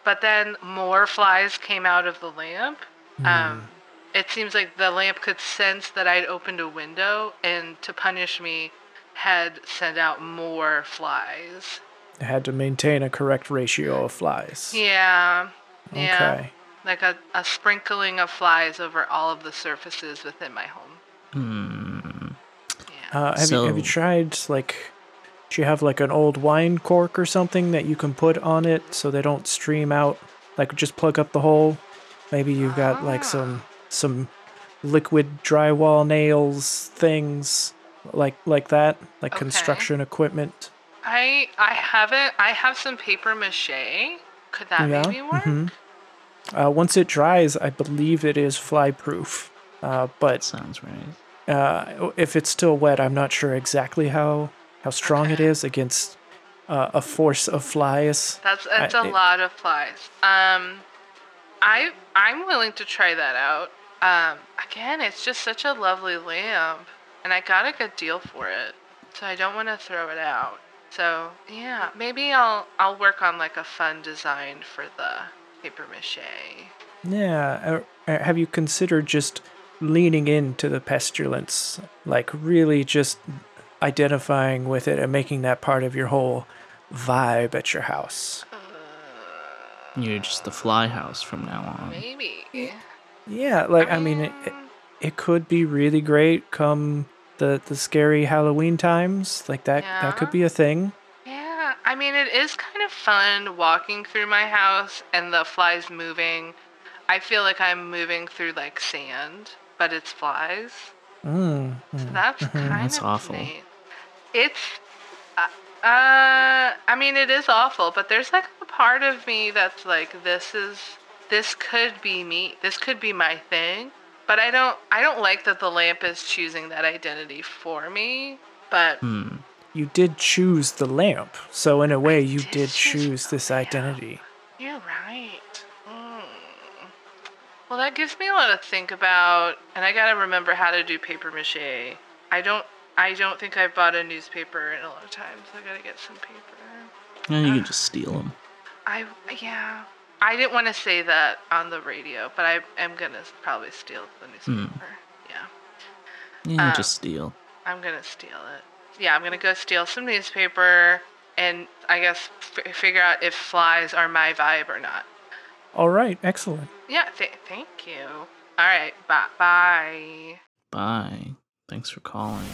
But then more flies came out of the lamp. Um, it seems like the lamp could sense that I'd opened a window, and to punish me, had sent out more flies. It had to maintain a correct ratio of flies. Yeah. Yeah. Okay. Like a, a sprinkling of flies over all of the surfaces within my home. Hmm. Yeah. Uh, have you have you tried like? Do you have like an old wine cork or something that you can put on it so they don't stream out? Like just plug up the hole. Maybe you've got like Ah. some some liquid drywall nails things like like that, like Okay. construction equipment. I I haven't. I have some paper mache. Could that yeah. maybe work? mhm. Uh, once it dries, I believe it is fly proof. Uh, but Sounds right. uh, if it's still wet, I'm not sure exactly how how strong it is against uh, a force of flies. That's that's I- a it- lot of flies. Um, I I'm willing to try that out. Um, again, it's just such a lovely lamp, and I got a good deal for it, so I don't want to throw it out. So yeah, maybe I'll I'll work on like a fun design for the paper mache. Yeah. uh, uh, have you considered just leaning into the pestilence, like really just identifying with it and making that part of your whole vibe at your house? You're just the fly house from now on. Maybe. Yeah, like I mean, it, it, it could be really great come the the scary Halloween times. Like that that could be a thing. Yeah, I mean, it is kind of fun walking through my house and the flies moving. I feel like I'm moving through like sand, but it's flies. Mm, So mm. that's kind That's of awful. neat. It's, uh, uh, I mean, it is awful, but there's like a part of me that's like, this is, this could be me. This could be my thing. But I don't, I don't like that the lamp is choosing that identity for me. But Hmm. You did choose the lamp, so in a way, you did did choose choose this lamp. identity. You're right. Mm. Well, that gives me a lot to think about, and I gotta remember how to do paper mache. I don't. I don't think I've bought a newspaper in a long time, so I gotta get some paper. Yeah, you could just steal them. I yeah. I didn't want to say that on the radio, but I am gonna probably steal the newspaper. Yeah, Yeah, Uh, just steal. I'm gonna steal it. Yeah, I'm gonna go steal some newspaper, and I guess f- figure out if flies are my vibe or not. All right, excellent. Yeah, th- thank you. All right, bye. Bye. Bye. Thanks for calling.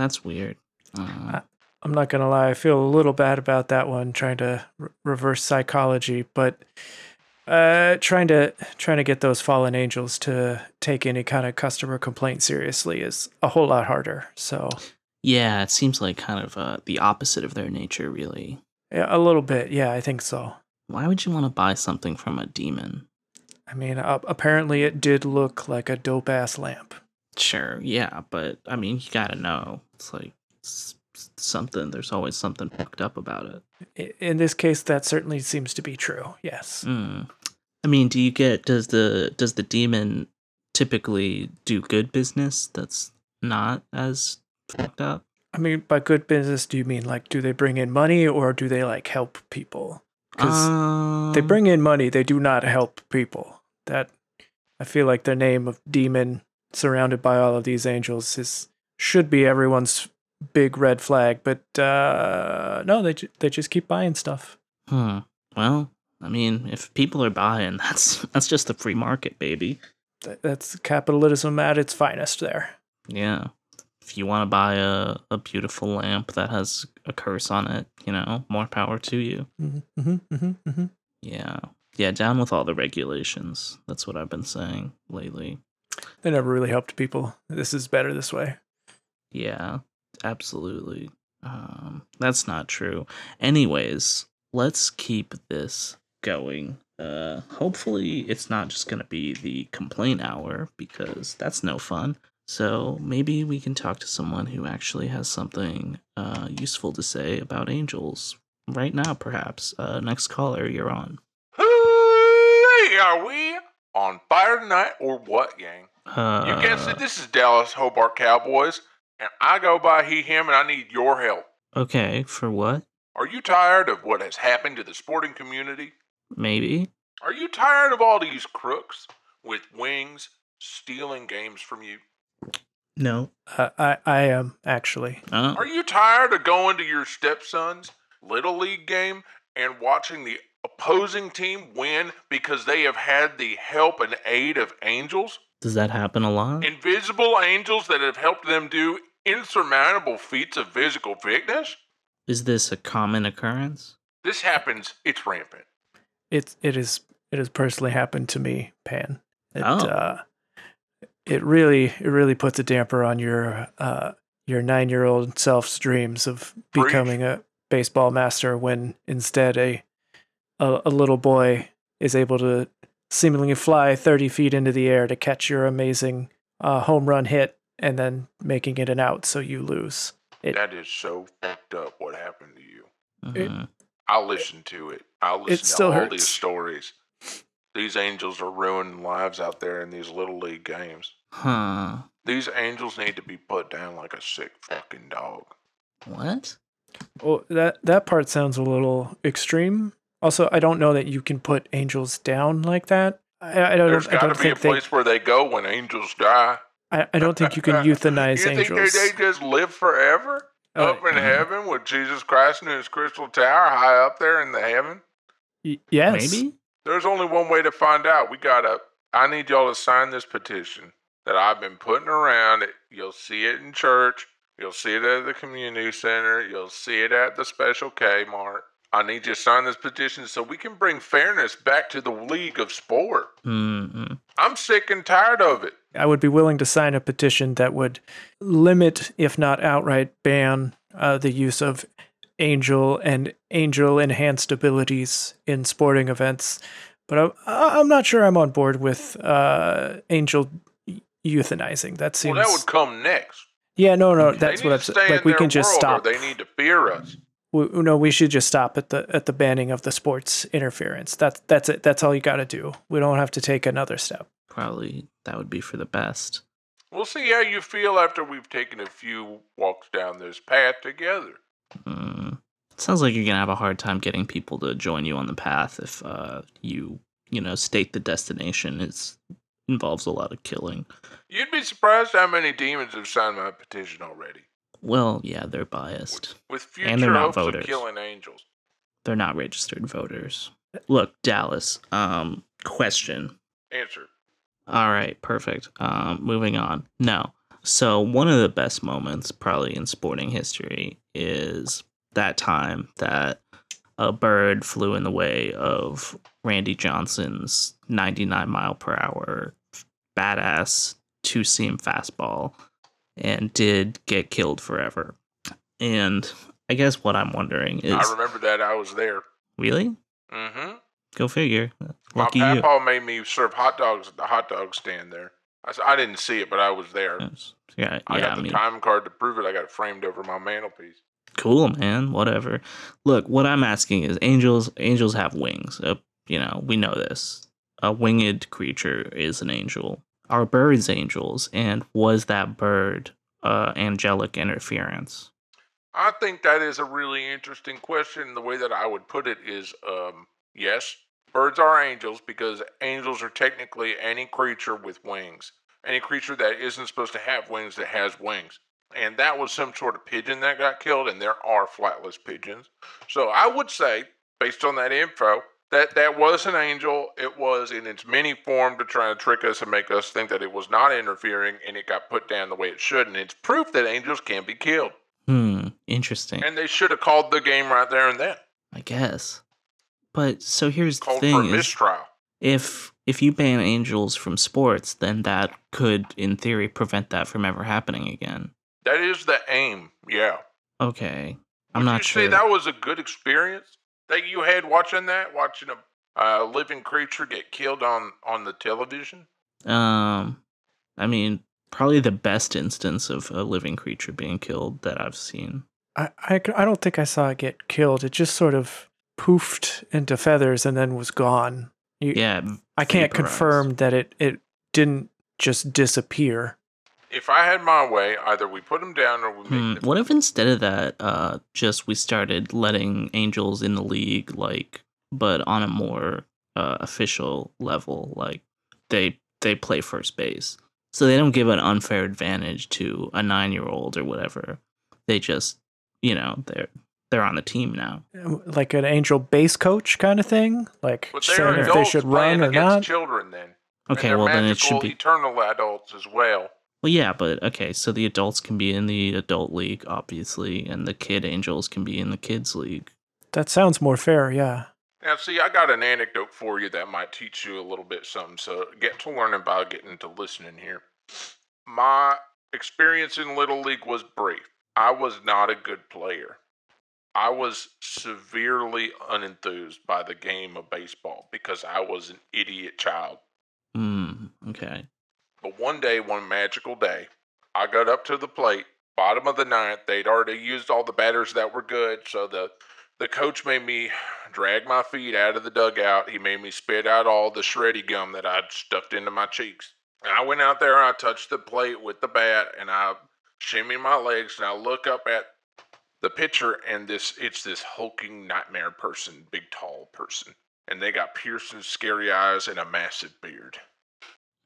That's weird. Uh, I'm not gonna lie, I feel a little bad about that one, trying to re- reverse psychology, but uh, trying to trying to get those fallen angels to take any kind of customer complaint seriously is a whole lot harder. So yeah, it seems like kind of uh, the opposite of their nature, really. yeah, a little bit, yeah, I think so. Why would you want to buy something from a demon? I mean, uh, apparently it did look like a dope ass lamp. Sure, yeah, but I mean, you gotta know. It's like something, there's always something fucked up about it. In this case, that certainly seems to be true. Yes. Mm. I mean, do you get, does the, does the demon typically do good business that's not as fucked up? I mean, by good business, do you mean like do they bring in money or do they like help people? Because they Um, bring in money, they do not help people. That I feel like the name of demon surrounded by all of these angels is should be everyone's big red flag, but uh no, they ju- they just keep buying stuff. Hmm. Well, I mean, if people are buying, *laughs* that's that's just the free market, baby. Th- That's capitalism at its finest there. Yeah. If you want to buy a, a beautiful lamp that has a curse on it, you know, more power to you. Mm-hmm, mm-hmm, mm-hmm, mm-hmm. Yeah. Yeah, down with all the regulations. That's what I've been saying lately. They never really helped people. This is better this way. Yeah, absolutely. Um, that's not true. Anyways, let's keep this going. Uh, hopefully, it's not just going to be the complaint hour because that's no fun. So maybe we can talk to someone who actually has something uh, useful to say about angels right now, perhaps. Uh, next caller, you're on. Hey, are we on fire tonight or what, gang? Uh, You guessed it. This is Dallas Hobart Cowboys, and I go by he, him, and I need your help. Okay, for what? Are you tired of what has happened to the sporting community? Maybe. Are you tired of all these crooks with wings stealing games from you? No. Uh, I I am actually. Uh, Are you tired of going to your stepson's little league game and watching the opposing team win because they have had the help and aid of angels? does that happen a lot? Invisible angels that have helped them do insurmountable feats of physical fitness? Is this a common occurrence? This happens, it's rampant. It it is it has personally happened to me, Pan. It, Oh. uh, it really it really puts a damper on your uh, your nine year old self's dreams of Preach. becoming a baseball master when instead a, a a little boy is able to seemingly fly thirty feet into the air to catch your amazing uh, home run hit and then making it an out so you lose. It- That is so fucked up what happened to you. Mhm. I'll listen to it. I'll listen to still all hurts. these stories. These angels are ruining lives out there in these little league games. Huh. These angels need to be put down like a sick fucking dog. What? Well, that that part sounds a little extreme. Also, I don't know that you can put angels down like that. I, I don't. There's I got to be a think they. place where they go when angels die. I, I don't think you can euthanize *laughs* you think angels. they, they just live forever Uh, up in heaven with Jesus Christ in his crystal tower high up there in the heaven? Y- yes. Maybe? There's only one way to find out. We gotta. I need y'all to sign this petition that I've been putting around. It. You'll see it in church. You'll see it at the community center. You'll see it at the special Kmart. I need you to sign this petition so we can bring fairness back to the league of sport. Mm-mm. I'm sick and tired of it. I would be willing to sign a petition that would limit, if not outright ban, uh, the use of angel and angel enhanced abilities in sporting events. But I'm, I'm not sure I'm on board with uh, angel euthanizing. That seems. Well, that would come next. yeah, no, no, that's what I'm saying. Like we can just stop. They need to fear us. We, no, we should just stop at the at the banning of the sports interference. That's that's it. That's all you got to do. We don't have to take another step. Probably that would be for the best. We'll see how you feel after we've taken a few walks down this path together. Mm. Sounds like you're gonna have a hard time getting people to join you on the path if uh, you, you know, state the destination is involves a lot of killing. You'd be surprised how many demons have signed my petition already. Well, yeah, they're biased. With And they're not voters. of killing angels. They're not registered voters. Look, Dallas. Um, question. Answer. All right, perfect. Um, moving on. No. So one of the best moments, probably in sporting history, is that time that a bird flew in the way of Randy Johnson's 99 mile per hour badass two seam fastball and did get killed forever. And I guess what I'm wondering is I remember that I was there. really Mm-hmm. go figure. My Lucky you. papa made me serve hot dogs at the hot dog stand there. I, I didn't see it, but I was there. Yes. Yeah, I yeah. got I the mean, time card to prove it. I got it framed over my mantelpiece. cool man whatever look what i'm asking is angels angels have wings uh, you know we know this a winged creature is an angel are birds angels and was that bird uh angelic interference I think that is a really interesting question. The way that I would put it is um, yes, birds are angels because angels are technically any creature with wings. Any creature that isn't supposed to have wings that has wings. And that was some sort of pigeon that got killed, and there are flightless pigeons. So I would say, based on that info, that that was an angel. It was in its many form to try and trick us and make us think that it was not interfering, and it got put down the way it should. And it's proof that angels can be killed. hmm interesting And they should have called the game right there and then. i guess but so here's the Called for thing is mistrial. if if you ban angels from sports then that could in theory prevent that from ever happening again That is the aim. Yeah. okay i'm Would not you sure say that was a good experience that you had watching that, watching a uh, living creature get killed on on the television? Um, I mean, probably the best instance of a living creature being killed that I've seen. I, I, I don't think I saw it get killed. It just sort of poofed into feathers and then was gone. You, Yeah, I can't vaporized. confirm that it, it didn't just disappear. If I had my way, either we put them down or we Hmm, them. what if instead of that, uh, just we started letting angels in the league, like, but on a more uh, official level, like they they play first base, so they don't give an unfair advantage to a nine year old or whatever. They just, you know, they're they're on the team now. Like an angel base coach kind of thing? Like But saying they're if they should run or not? children then. Okay, they're well then it should be. eternal adults as well. Well, yeah, but okay, so the adults can be in the adult league, obviously, and the kid angels can be in the kids league. That sounds more fair, yeah. Now, see, I got an anecdote for you that might teach you a little bit something. So, get to learning by getting to listening here. My experience in Little League was brief. I was not a good player. I was severely unenthused by the game of baseball because I was an idiot child. Hmm. Okay. But one day, one magical day, I got up to the plate, bottom of the ninth. They'd already used all the batters that were good, so the the coach made me drag my feet out of the dugout. He made me spit out all the shreddy gum that I'd stuffed into my cheeks. And I went out there I touched the plate with the bat and I shimmy my legs and I look up at the pitcher and this it's this hulking nightmare person, big tall person. And they got piercing scary eyes and a massive beard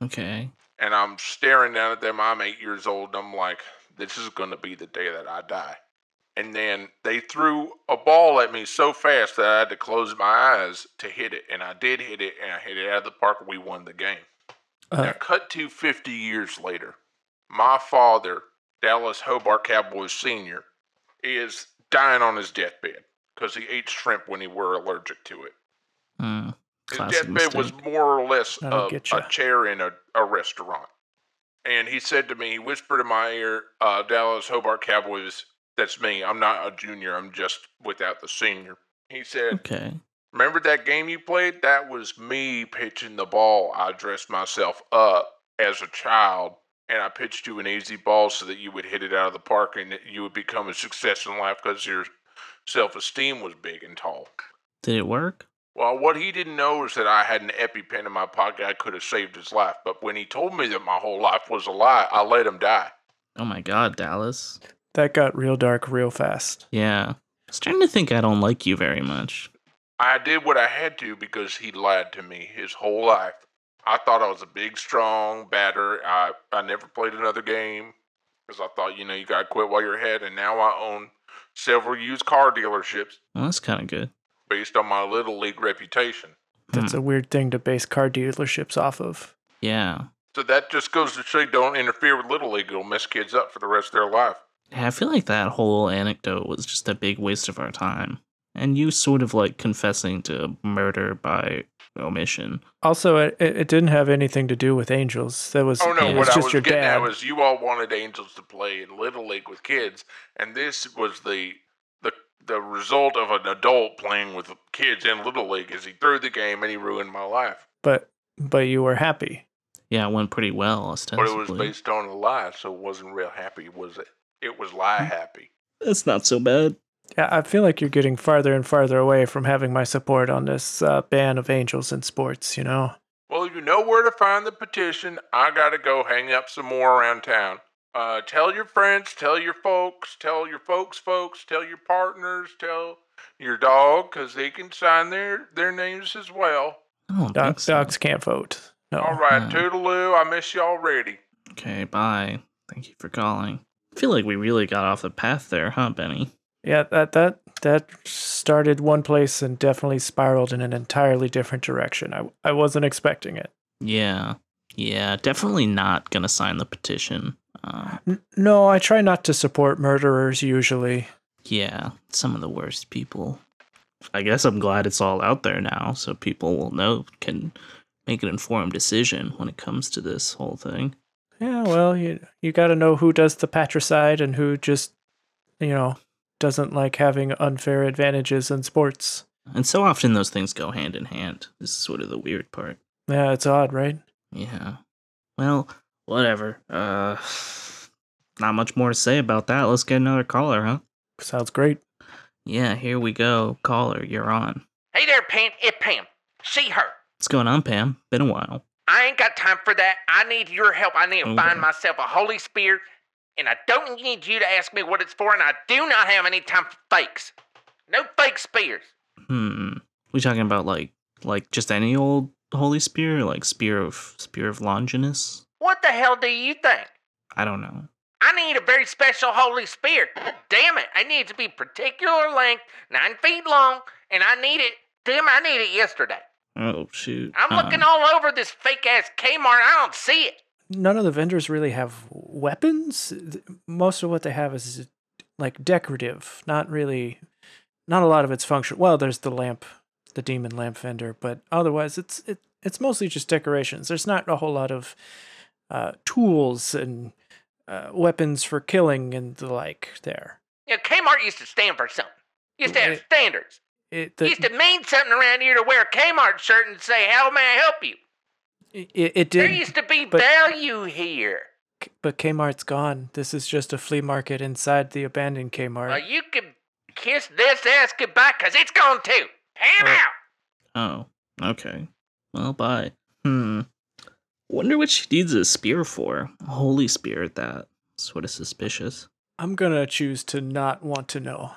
Okay. And I'm staring down at them. I'm eight years old. And I'm like, this is going to be the day that I die. And then they threw a ball at me so fast that I had to close my eyes to hit it. And I did hit it, and I hit it out of the park. We won the game. Uh, now, cut to 50 years later. My father, Dallas Hobart Cowboys Sr., is dying on his deathbed because he ate shrimp when he were allergic to it. Hmm. His Classic deathbed was more or less a, a chair in a, a restaurant. And he said to me, he whispered in my ear, uh, Dallas Hobart Cowboys, that's me. I'm not a junior. I'm just without the senior. He said, Okay. Remember that game you played? That was me pitching the ball. I dressed myself up as a child and I pitched you an easy ball so that you would hit it out of the park and that you would become a success in life because your self esteem was big and tall. Did it work? Well, what he didn't know is that I had an EpiPen in my pocket. I could have saved his life. But when he told me that my whole life was a lie, I let him die. Oh my God, Dallas. that got real dark real fast. Yeah. I was starting to think I don't like you very much. I did what I had to because he lied to me his whole life. I thought I was a big, strong batter. I, I never played another game because I thought, you know, you got to quit while you're ahead. And now I own several used car dealerships Well, that's kind of good. Based on my little league reputation. That's Hmm. a weird thing to base car dealerships off of. Yeah. So that just goes to show you don't interfere with little league. It'll mess kids up for the rest of their life. Yeah, I feel like that whole anecdote was just a big waste of our time. And you sort of like confessing to murder by omission. Also, it, it it didn't have anything to do with angels. That was Oh no! it what was I was your getting dad. at was you all wanted Angels to play in Little League with kids, and this was the the the result of an adult playing with kids in Little League. Is he threw the game and he ruined my life, but but you were happy. Yeah, it went pretty well, Ostensibly. but it was based on a lie, so it wasn't real happy, was it? It was lie Hmm. happy. That's not so bad. Yeah, I feel like you're getting farther and farther away from having my support on this uh, ban of angels in sports. You know. Well, you know where to find the petition. I gotta go hang up some more around town. Uh, tell your friends, tell your folks, tell your folks' folks, tell your partners, tell your dog, because they can sign their their names as well. I don't Doc, so. Docs can't vote. No. All right, no. toodaloo. I miss you already. Okay, bye. Thank you for calling. I feel like we really got off the path there, huh, Benny? Yeah, that that that started one place and definitely spiraled in an entirely different direction. I I wasn't expecting it. Yeah. Yeah, definitely not gonna sign the petition. N- no, I try not to support murderers usually. yeah, some of the worst people. I guess I'm glad it's all out there now, so people will know, can make an informed decision when it comes to this whole thing. Yeah, well, you you got to know who does the patricide and who just, you know, doesn't like having unfair advantages in sports. And so often those things go hand in hand. This is sort of the weird part. Yeah, it's odd, right? Yeah. Well, whatever. Uh, not much more to say about that. Let's get another caller, huh? Sounds great. Yeah, here we go. Caller, you're on. Hey there, Pam. It's Pam. See her. What's going on, Pam? Been a while. I ain't got time for that. I need your help. I need to Okay. find myself a holy spear, and I don't need you to ask me what it's for, and I do not have any time for fakes. No fake spears. Hmm. We talking about like like just any old holy spear, like spear of spear of Longinus? What the hell do you think? I don't know. I need a very special holy spear. Damn it, I need it to be particular length, nine feet long, and I need it. Damn, I need it yesterday. Oh shoot. I'm Uh, looking all over this fake ass Kmart. I don't see it. None of the vendors really have weapons. Most of what they have is like decorative, not really, not a lot of it's function. Well, there's the lamp, the demon lamp vendor, but otherwise it's it, it's mostly just decorations. There's not a whole lot of uh, tools and uh, weapons for killing and the like there. Yeah, Kmart used to stand for something. Used to have It- standards. It, the, used to mean something around here to wear a Kmart shirt and say, "How may I help you?" it, it There used to be but- value here. but Kmart's gone. This is just a flea market inside the abandoned Kmart. Well, you can kiss this ass goodbye, cause it's gone too. Ham Oh. out. Oh, okay. Well, bye. Hmm. Wonder what she needs a spear for. Holy spear at that. Sort of suspicious. I'm gonna choose to not want to know.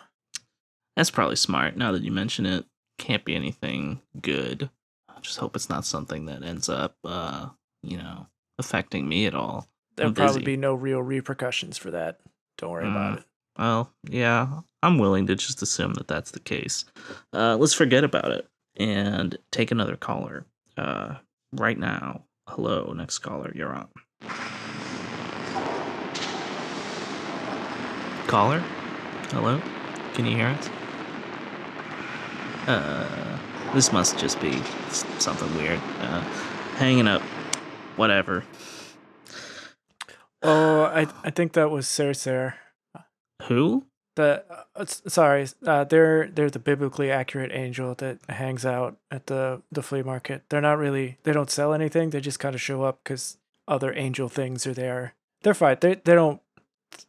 That's probably smart. Now that you mention it, can't be anything good. I just hope it's not something that ends up, uh, you know, affecting me at all. There'll probably be no real repercussions for that. Don't worry about Mm. it. Well, yeah, I'm willing to just assume that that's the case. Uh, let's forget about it and take another caller. Uh, right now. Hello, next caller, you're on. Caller? Hello? Can you hear us? Uh, this must just be something weird. Uh, hanging up. Whatever. Oh, I I think that was Cercer. Who? The uh, sorry, uh, they're they're the biblically accurate angel that hangs out at the the flea market. They're not really they don't sell anything. They just kind of show up because other angel things are there. They're fine. They they don't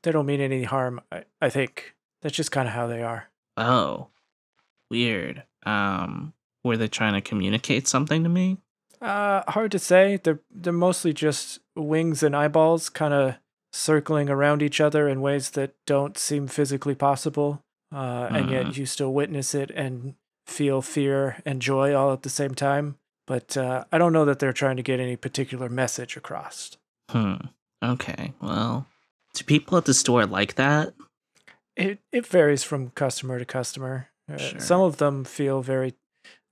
they don't mean any harm. I, I think that's just kind of how they are. Oh, weird. Um, were they trying to communicate something to me? Uh, hard to say. They're they're mostly just wings and eyeballs, kind of circling around each other in ways that don't seem physically possible. Uh, and yet Mhm. you still witness it and feel fear and joy all at the same time. But uh, I don't know that they're trying to get any particular message across. Hmm. Okay. Well, do people at the store like that? It it varies from customer to customer. Uh, Sure. Some of them feel very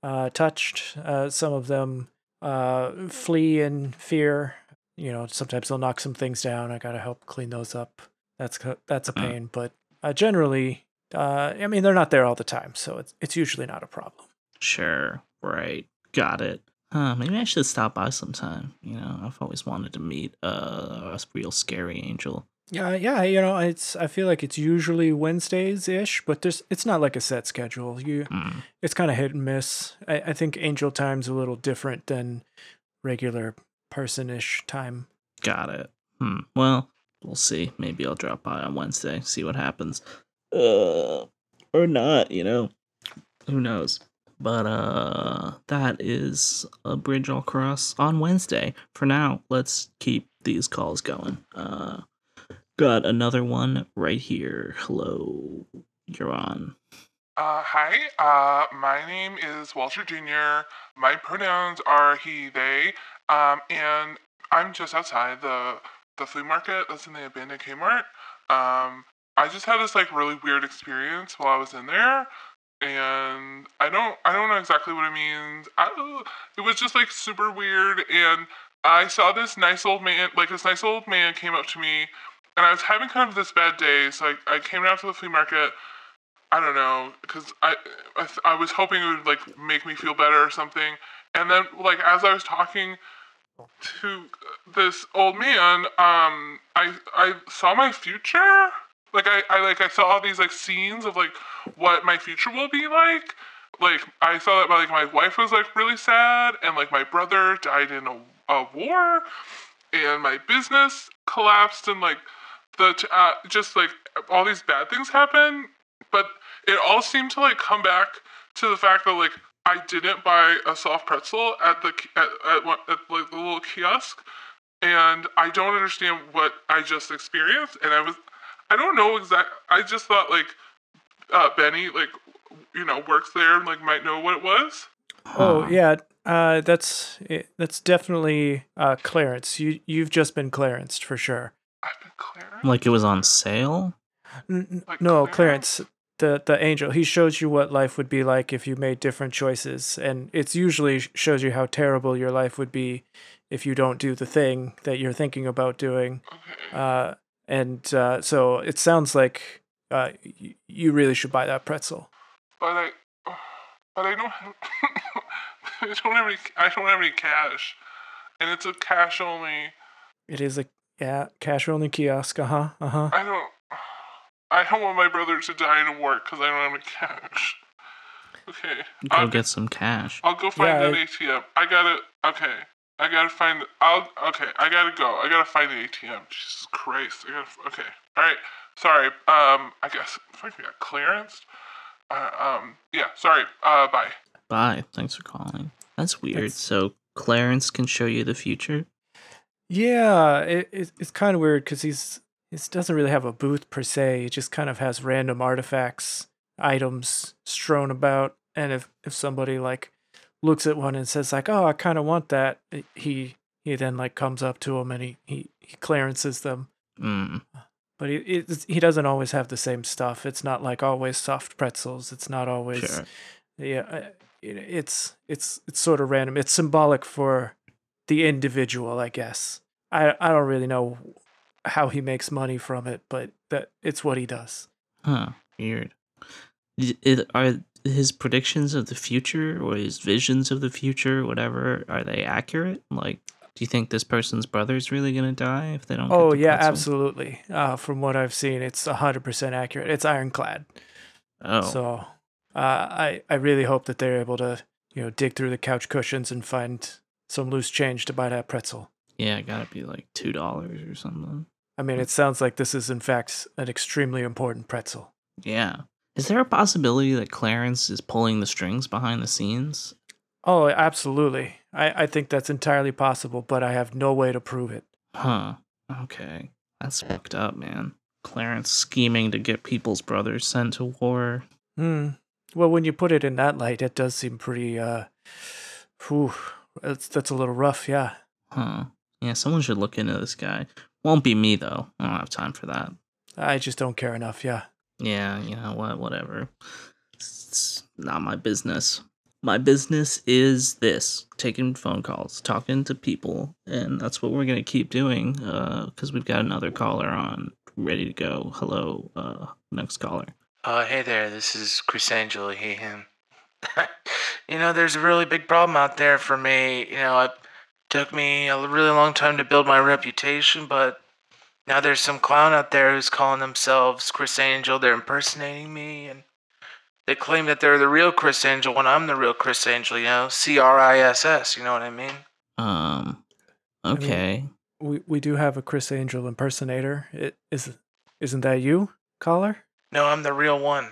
uh, touched. Uh, some of them uh, flee in fear. You know, sometimes they'll knock some things down. I gotta help clean those up. That's that's a Mm. pain, but uh, generally, uh, I mean, they're not there all the time, so it's it's usually not a problem. Sure. Right. Got it. Huh. Maybe I should stop by sometime. You know, I've always wanted to meet uh, a real scary angel. Yeah, yeah, you know, it's I feel like it's usually Wednesdays ish, but there's it's not like a set schedule. You Hmm. it's kind of hit and miss. I, I think Angel Time's a little different than regular person-ish time. Got it. Hmm. Well, we'll see. Maybe I'll drop by on Wednesday, see what happens. Uh, or not, you know. Who knows? But uh that is a bridge I'll cross on Wednesday. For now, let's keep these calls going. Uh got another one right here. Hello. You're on. Uh, hi, uh, my name is Walter Jr. My pronouns are he, they, um, and I'm just outside the the flea market that's in the abandoned Kmart. Um, I just had this like really weird experience while I was in there, and I don't I don't know exactly what it means. I, it was just like super weird, and I saw this nice old man, like this nice old man came up to me, and I was having kind of this bad day, so I, I came down to the flea market. I don't know, because I, I I was hoping it would like make me feel better or something. And then like as I was talking to this old man, um, I I saw my future. Like I, I like I saw all these like scenes of like what my future will be like. Like I saw that my, like my wife was like really sad, and like my brother died in a, a war, and my business collapsed, and like the uh, just like all these bad things happen but it all seemed to like come back to the fact that like I didn't buy a soft pretzel at the ki- at, at, one- at like the little kiosk, and I don't understand what I just experienced. And I was, I don't know exact. I just thought like uh, Benny like you know works there and like might know what it was. Oh Huh. yeah, uh, that's that's definitely uh, Clarence. You you've just been Clarenced for sure. I've been Clarence. Like it was on sale? N- n- Like no, Clarence? Clarence, the the angel. He shows you what life would be like if you made different choices, and it's usually shows you how terrible your life would be if you don't do the thing that you're thinking about doing. Okay. Uh, and uh, so it sounds like uh, y- you really should buy that pretzel. But I, but I don't have *laughs* I don't have any I don't have any cash, and it's a cash only. It is a yeah cash only kiosk. Uh huh. Uh huh. I don't I don't want my brother to die in a war because I don't have any cash. Okay, Go I'll get some cash. I'll go find Yeah, that ATM. I gotta. Okay, I gotta find. I'll. Okay, I gotta go. I gotta find the ATM. Jesus Christ. I gotta. Okay. All right. Sorry. Um. I guess. Fuck. We got clearance. Uh, um. Yeah. Sorry. Uh. Bye. Bye. Thanks for calling. That's weird. That's- So Clarence can show you the future. Yeah, it, it it's kind of weird because he's he doesn't really have a booth per se. It just kind of has random artifacts, items strewn about, and if if somebody like looks at one and says like, "Oh, I kind of want that," he he then like comes up to him and he he he clearances them. Mm. But he he doesn't always have the same stuff. It's not like always soft pretzels. It's not always Sure. yeah. uh, it- It's it's it's sort of random. It's symbolic for the individual, I guess. I I don't really know how he makes money from it, but that it's what he does. Huh. Weird. It- are his predictions of the future or his visions of the future, whatever, are they accurate? Like, do you think this person's brother is really gonna die if they don't? get Oh yeah, absolutely. Uh, from what I've seen, it's hundred percent accurate. It's ironclad. Oh, So uh, I I really hope that they're able to you know dig through the couch cushions and find some loose change to buy that pretzel. yeah, it gotta be like two dollars or something. I mean, it sounds like this is in fact an extremely important pretzel. Yeah. Is there a possibility that Clarence is pulling the strings behind the scenes? Oh, absolutely. I, I think that's entirely possible, but I have no way to prove it. Huh. Okay. That's fucked up, man. Clarence scheming to get people's brothers sent to war. Hmm. Well, when you put it in that light, it does seem pretty. Uh, whew, that's that's a little rough. Yeah. Huh. Yeah, someone should look into this guy. Won't be me though. I don't have time for that. I just don't care enough. Yeah. Yeah, you know what? Whatever. It's not my business. My business is this taking phone calls, talking to people, and that's what we're going to keep doing because we've got another caller on ready to go. Hello, uh, next caller. Uh, hey there, this is Criss Angel, he, him. *laughs* you know, there's a really big problem out there for me. You know, it took me a really long time to build my reputation, but now there's some clown out there who's calling themselves Criss Angel. They're impersonating me, and they claim that they're the real Criss Angel when I'm the real Criss Angel, you know? C R I S S, you know what I mean? Um, okay. We we do have a Criss Angel impersonator. It is isn't that you, caller? No, I'm the real one.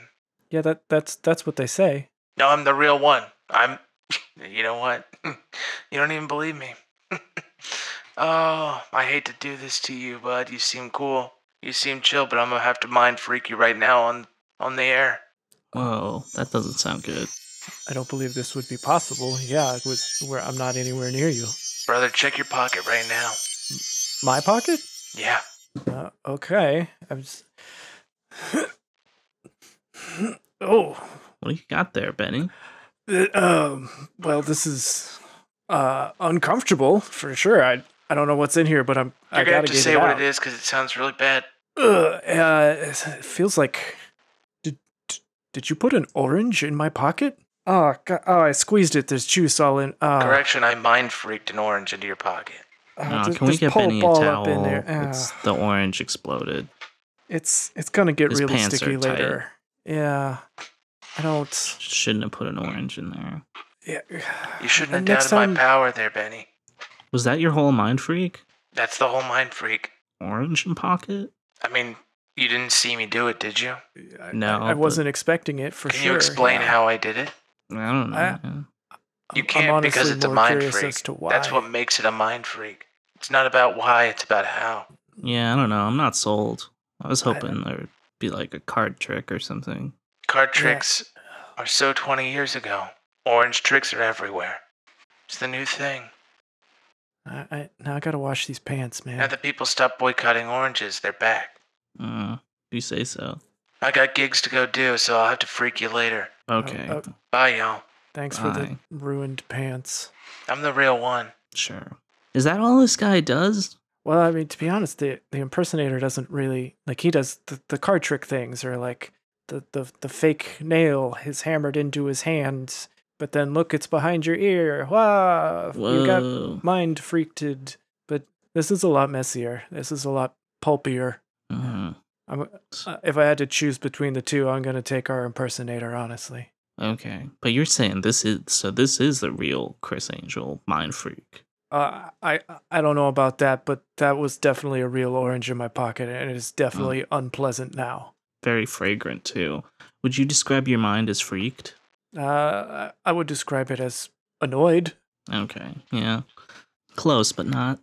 Yeah, that that's that's what they say. No, I'm the real one. I'm. *laughs* You know what? *laughs* You don't even believe me. Oh, I hate to do this to you, bud. You seem cool. You seem chill, but I'm gonna have to mind freak you right now on on the air. Whoa, that doesn't sound good. I don't believe this would be possible. Yeah, it was where I'm not anywhere near you. Brother, check your pocket right now. My pocket? Yeah. Uh, okay. I'm just... *coughs* oh, What do you got there, Benny? Uh, um, well, this is uh uncomfortable for sure. I I don't know what's in here, but I'm I You're gonna gotta have to say it what out. it is because it sounds really bad. Ugh, uh, it feels like did did you put an orange in my pocket? Oh, God, oh, I squeezed it. There's juice all in. Uh, Correction, I mind freaked an orange into your pocket. uh, No, just- can we get pull Benny a ball towel? up in there. Ah, It's the orange exploded. it's it's gonna get His really sticky are tight. later. Yeah, I don't. Shouldn't have put an orange in there. Yeah. You shouldn't have And next doubted time- my power there, Benny. Was that your whole mind freak? That's the whole mind freak. Orange in pocket? I mean, you didn't see me do it, did you? I- No, I, I wasn't expecting it for Can sure. Can you explain yeah. how I did it? I don't know. I- You I'm- can't because it's a mind freak. to why. That's what makes it a mind freak. It's not about why, it's about how. yeah, I don't know. I'm not sold. I was I- hoping there'd be like a card trick or something. Card Yeah. tricks are so 20 years ago. Orange tricks are everywhere. It's the new thing. I, I now I gotta wash these pants, man. Now that people stop boycotting oranges, they're back. Uh, you say so. I got gigs to go do, so I'll have to freak you later. Okay, uh, Bye, y'all. Thanks for the ruined pants. I'm the real one. sure. Is that all this guy does? Well, I mean, to be honest, the the impersonator doesn't really like he does the, the card trick things or like the, the the fake nail is hammered into his hand but then look, it's behind your ear. Wow, you got mind freaked. But this is a lot messier. This is a lot pulpier. Mhm. I'm, uh, if I had to choose between the two, I'm gonna take our impersonator. Honestly, Okay, but you're saying this is so. This is the real Criss Angel mind freak. uh, I I don't know about that, but that was definitely a real orange in my pocket, and it is definitely unpleasant now. Very fragrant too. Would you describe your mind as freaked? Uh, I- would describe it as annoyed. Okay, yeah, close, but not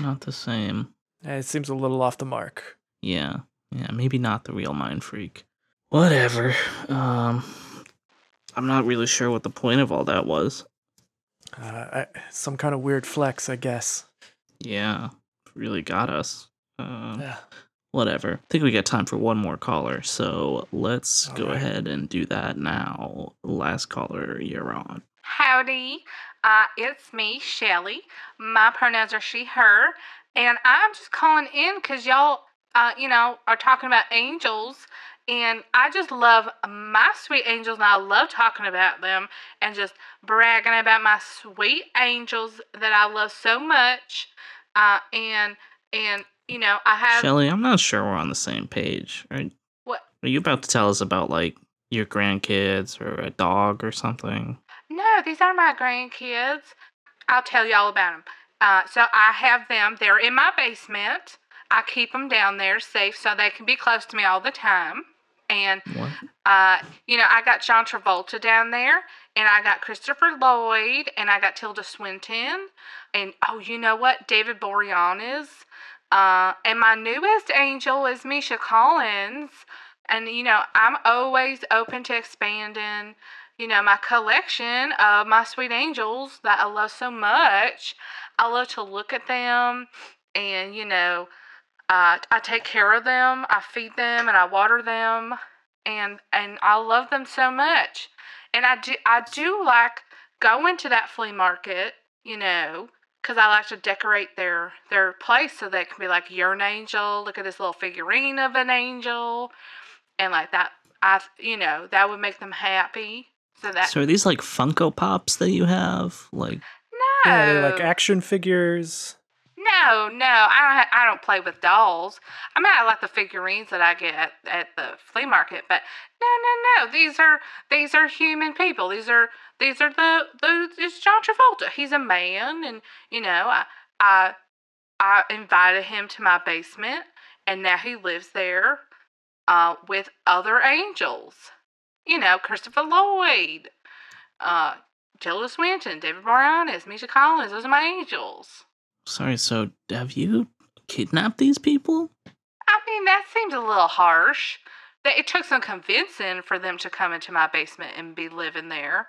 not the same. It seems a little off the mark. Yeah, yeah, maybe not the real mind freak. Whatever. Um, I'm not really sure what the point of all that was. Uh, I, some kind of weird flex, I guess. Yeah, really got us. Uh, Yeah. Whatever. I think we got time for one more caller, so let's All go right. ahead and do that now. Last caller, you're on. Howdy, uh, it's me, Shelly. My pronouns are she, her, and I'm just calling in because y'all, uh, you know, are talking about angels, and I just love my sweet angels, and I love talking about them and just bragging about my sweet angels that I love so much, uh, and and you know, I have Shelly, I'm not sure we're on the same page. Are, what are you about to tell us about like your grandkids or a dog or something? No, these are my grandkids. I'll tell you all about them. Uh, so I have them. They're in my basement. I keep them down there safe so they can be close to me all the time. And uh, you know, I got John Travolta down there, and I got Christopher Lloyd, and I got Tilda Swinton, and oh, you know what? David Boreanaz. Uh, and my newest angel is Misha Collins. And you know, I'm always open to expanding, you know, my collection of my sweet angels that I love so much. I love to look at them, and you know, uh, I take care of them. I feed them and I water them, and and I love them so much. And I do I do like going to that flea market, you know, because I like to decorate their their place so they can be like, "You're an angel. Look at this little figurine of an angel," and like that. I you know that would make them happy. So that So are these like Funko Pops that you have? Like, no, Yeah, like action figures. No, no, I don't. I don't play with dolls. I mean, I like the figurines that I get at, at the flea market, but no, no, no. These are these are human people. These are these are the the. It's John Travolta. He's a man, and you know, I I I invited him to my basement, and now he lives there, uh, with other angels. You know, Christopher Lloyd, uh, Swinton, David Boreanaz, Misha Collins. Those are my angels. Sorry, so have you kidnapped these people? I mean, that seems a little harsh. It took some convincing for them to come into my basement and be living there.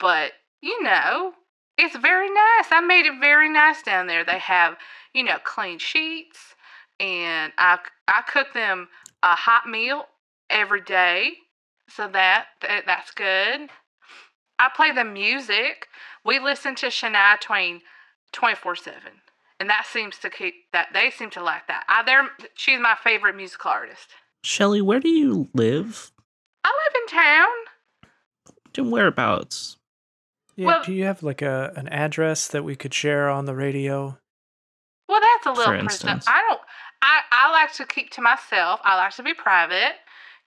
But, you know, it's very nice. I made it very nice down there. They have, you know, clean sheets, and I, I cook them a hot meal every day. So that, that that's good. I play the music. We listen to Shania Twain 24 7 and that seems to keep that they seem to like that. I, they're, she's my favorite musical artist. Shelly, where do you live? I live in town. And whereabouts? Yeah, Well- do you have like a an address that we could share on the radio? Well, that's a little For personal. instance. I don't. I I like to keep to myself. I like to be private.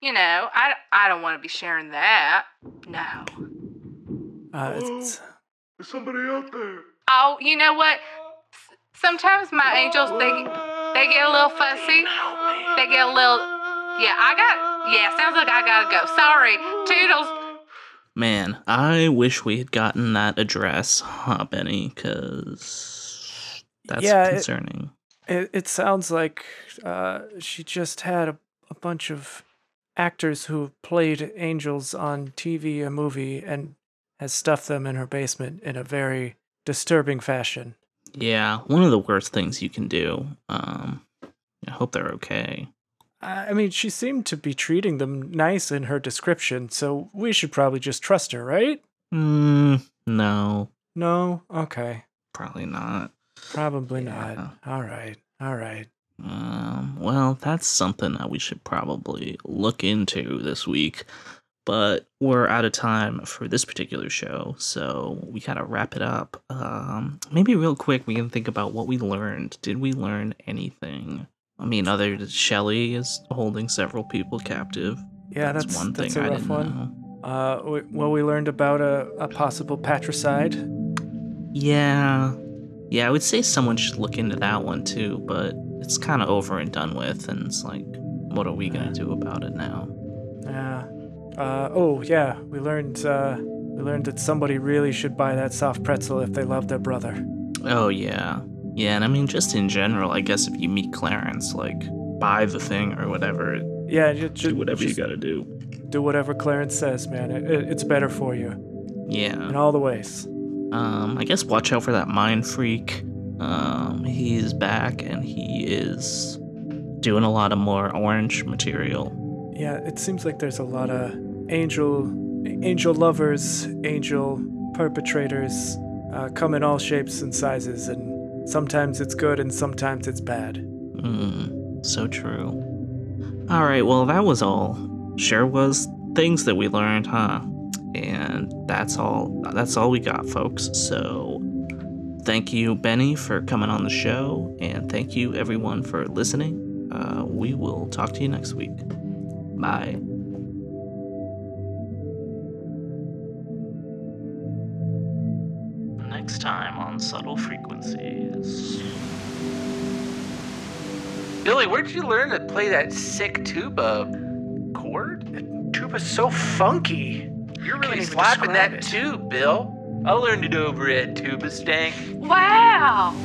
You know, I I don't want to be sharing that. No. Uh, it's, There's *gasps* somebody out there. Oh, you know what? Sometimes my angels they they get a little fussy. They get a little. Yeah, I got. Yeah, sounds like I gotta go. Sorry, Toodles. Man, I wish we had gotten that address, huh, Benny? Because that's Yeah, it- concerning. it, it sounds like uh, she just had a, a bunch of actors who played angels on TV, a movie, and has stuffed them in her basement in a very disturbing fashion. Yeah, one of the worst things you can do. Um, I hope they're okay. I mean, she seemed to be treating them nice in her description, so we should probably just trust her, right? Mm, no, No? Okay. probably not. Probably Yeah. not. All right. All right. Um, well, that's something that we should probably look into this week. But we're out of time for this particular show, so we gotta wrap it up. Um, maybe real quick, we can think about what we learned. Did we learn anything? I mean, other than Shelly is holding several people captive. Yeah, that's, one thing that's a I didn't one. know. Uh, we, well, we learned about a, a possible patricide. Yeah, yeah, I would say someone should look into that one too, but it's kind of over and done with, and it's like, what are we gonna do about it now? Yeah. Uh, oh, yeah. We learned. Uh, we learned that somebody really should buy that soft pretzel if they love their brother. Oh yeah, yeah, and I mean, just in general, I guess if you meet Clarence, like, buy the thing or whatever, Yeah, ju- ju- do whatever you gotta do. do whatever Clarence says, man. It, it, it's better for you Yeah. in all the ways. Um, I guess watch out for that mind freak. Um, he's back and he is doing a lot of more orange material. Yeah, it seems like there's a lot of angel, angel lovers, angel perpetrators, uh, come in all shapes and sizes, and sometimes it's good and sometimes it's bad. Mm, so true. All right, well, that was all. Sure was things that we learned, huh? And that's all. That's all we got, folks. So, thank you, Benny, for coming on the show, and thank you, everyone, for listening. Uh, we will talk to you next week. Bye. Next time on Subtle Frequencies. Billy, where'd you learn to play that sick tuba chord? Tuba's so funky. You're really slapping that it. tube, Bill. I learned it over at Tuba Stank. Wow.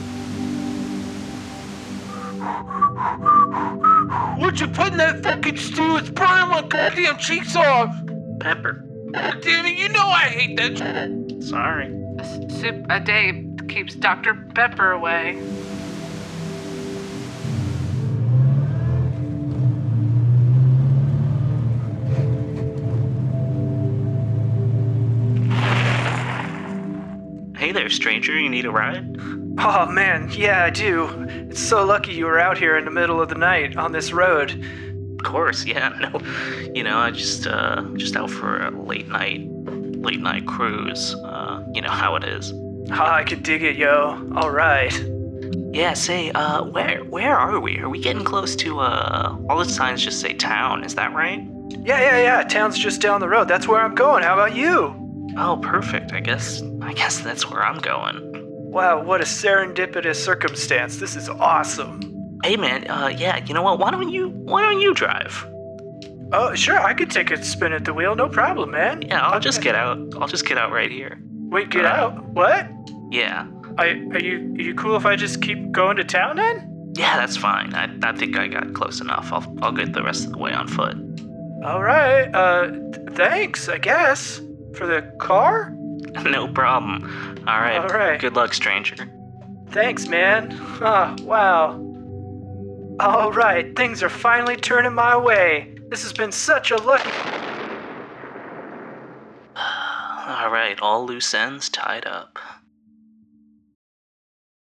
What you put in that fucking stew? It's burning my goddamn cheeks off. Pepper. God damn it, you know I hate that shit. Sorry. A s- soup a day keeps Dr. Pepper away. Hey there, stranger. You need a ride? Oh man, yeah, I do. So lucky you were out here in the middle of the night on this road. Of course, yeah. *laughs* No, you know, I just uh, just out for a late night, late night cruise. Uh, you know how it is. Ah, I could dig it, yo. All right. Yeah. Say, uh, where where are we? Are we getting close to uh? All the signs just say town. Is that right? Yeah, yeah, yeah. Town's just down the road. That's where I'm going. How about you? Oh, perfect. I guess I guess that's where I'm going. Wow, what a serendipitous circumstance. This is awesome. Hey, man. Uh, yeah. You know what? Why don't you Why don't you drive? Oh, sure, I could take a spin at the wheel. No problem, man. Yeah, I'll just get out. I'll just get out right here. Wait, get uh, out. What? Yeah. I, are you are you cool if I just keep going to town then? Yeah, that's fine. I, I think I got close enough. I'll I'll get the rest of the way on foot. All right. Uh, th- thanks, I guess. For the car? *laughs* no problem. All right. All right. Good luck, stranger. Thanks, man. Ah, wow. All right, things are finally turning my way. This has been such a lucky. *sighs* All right, all loose ends tied up.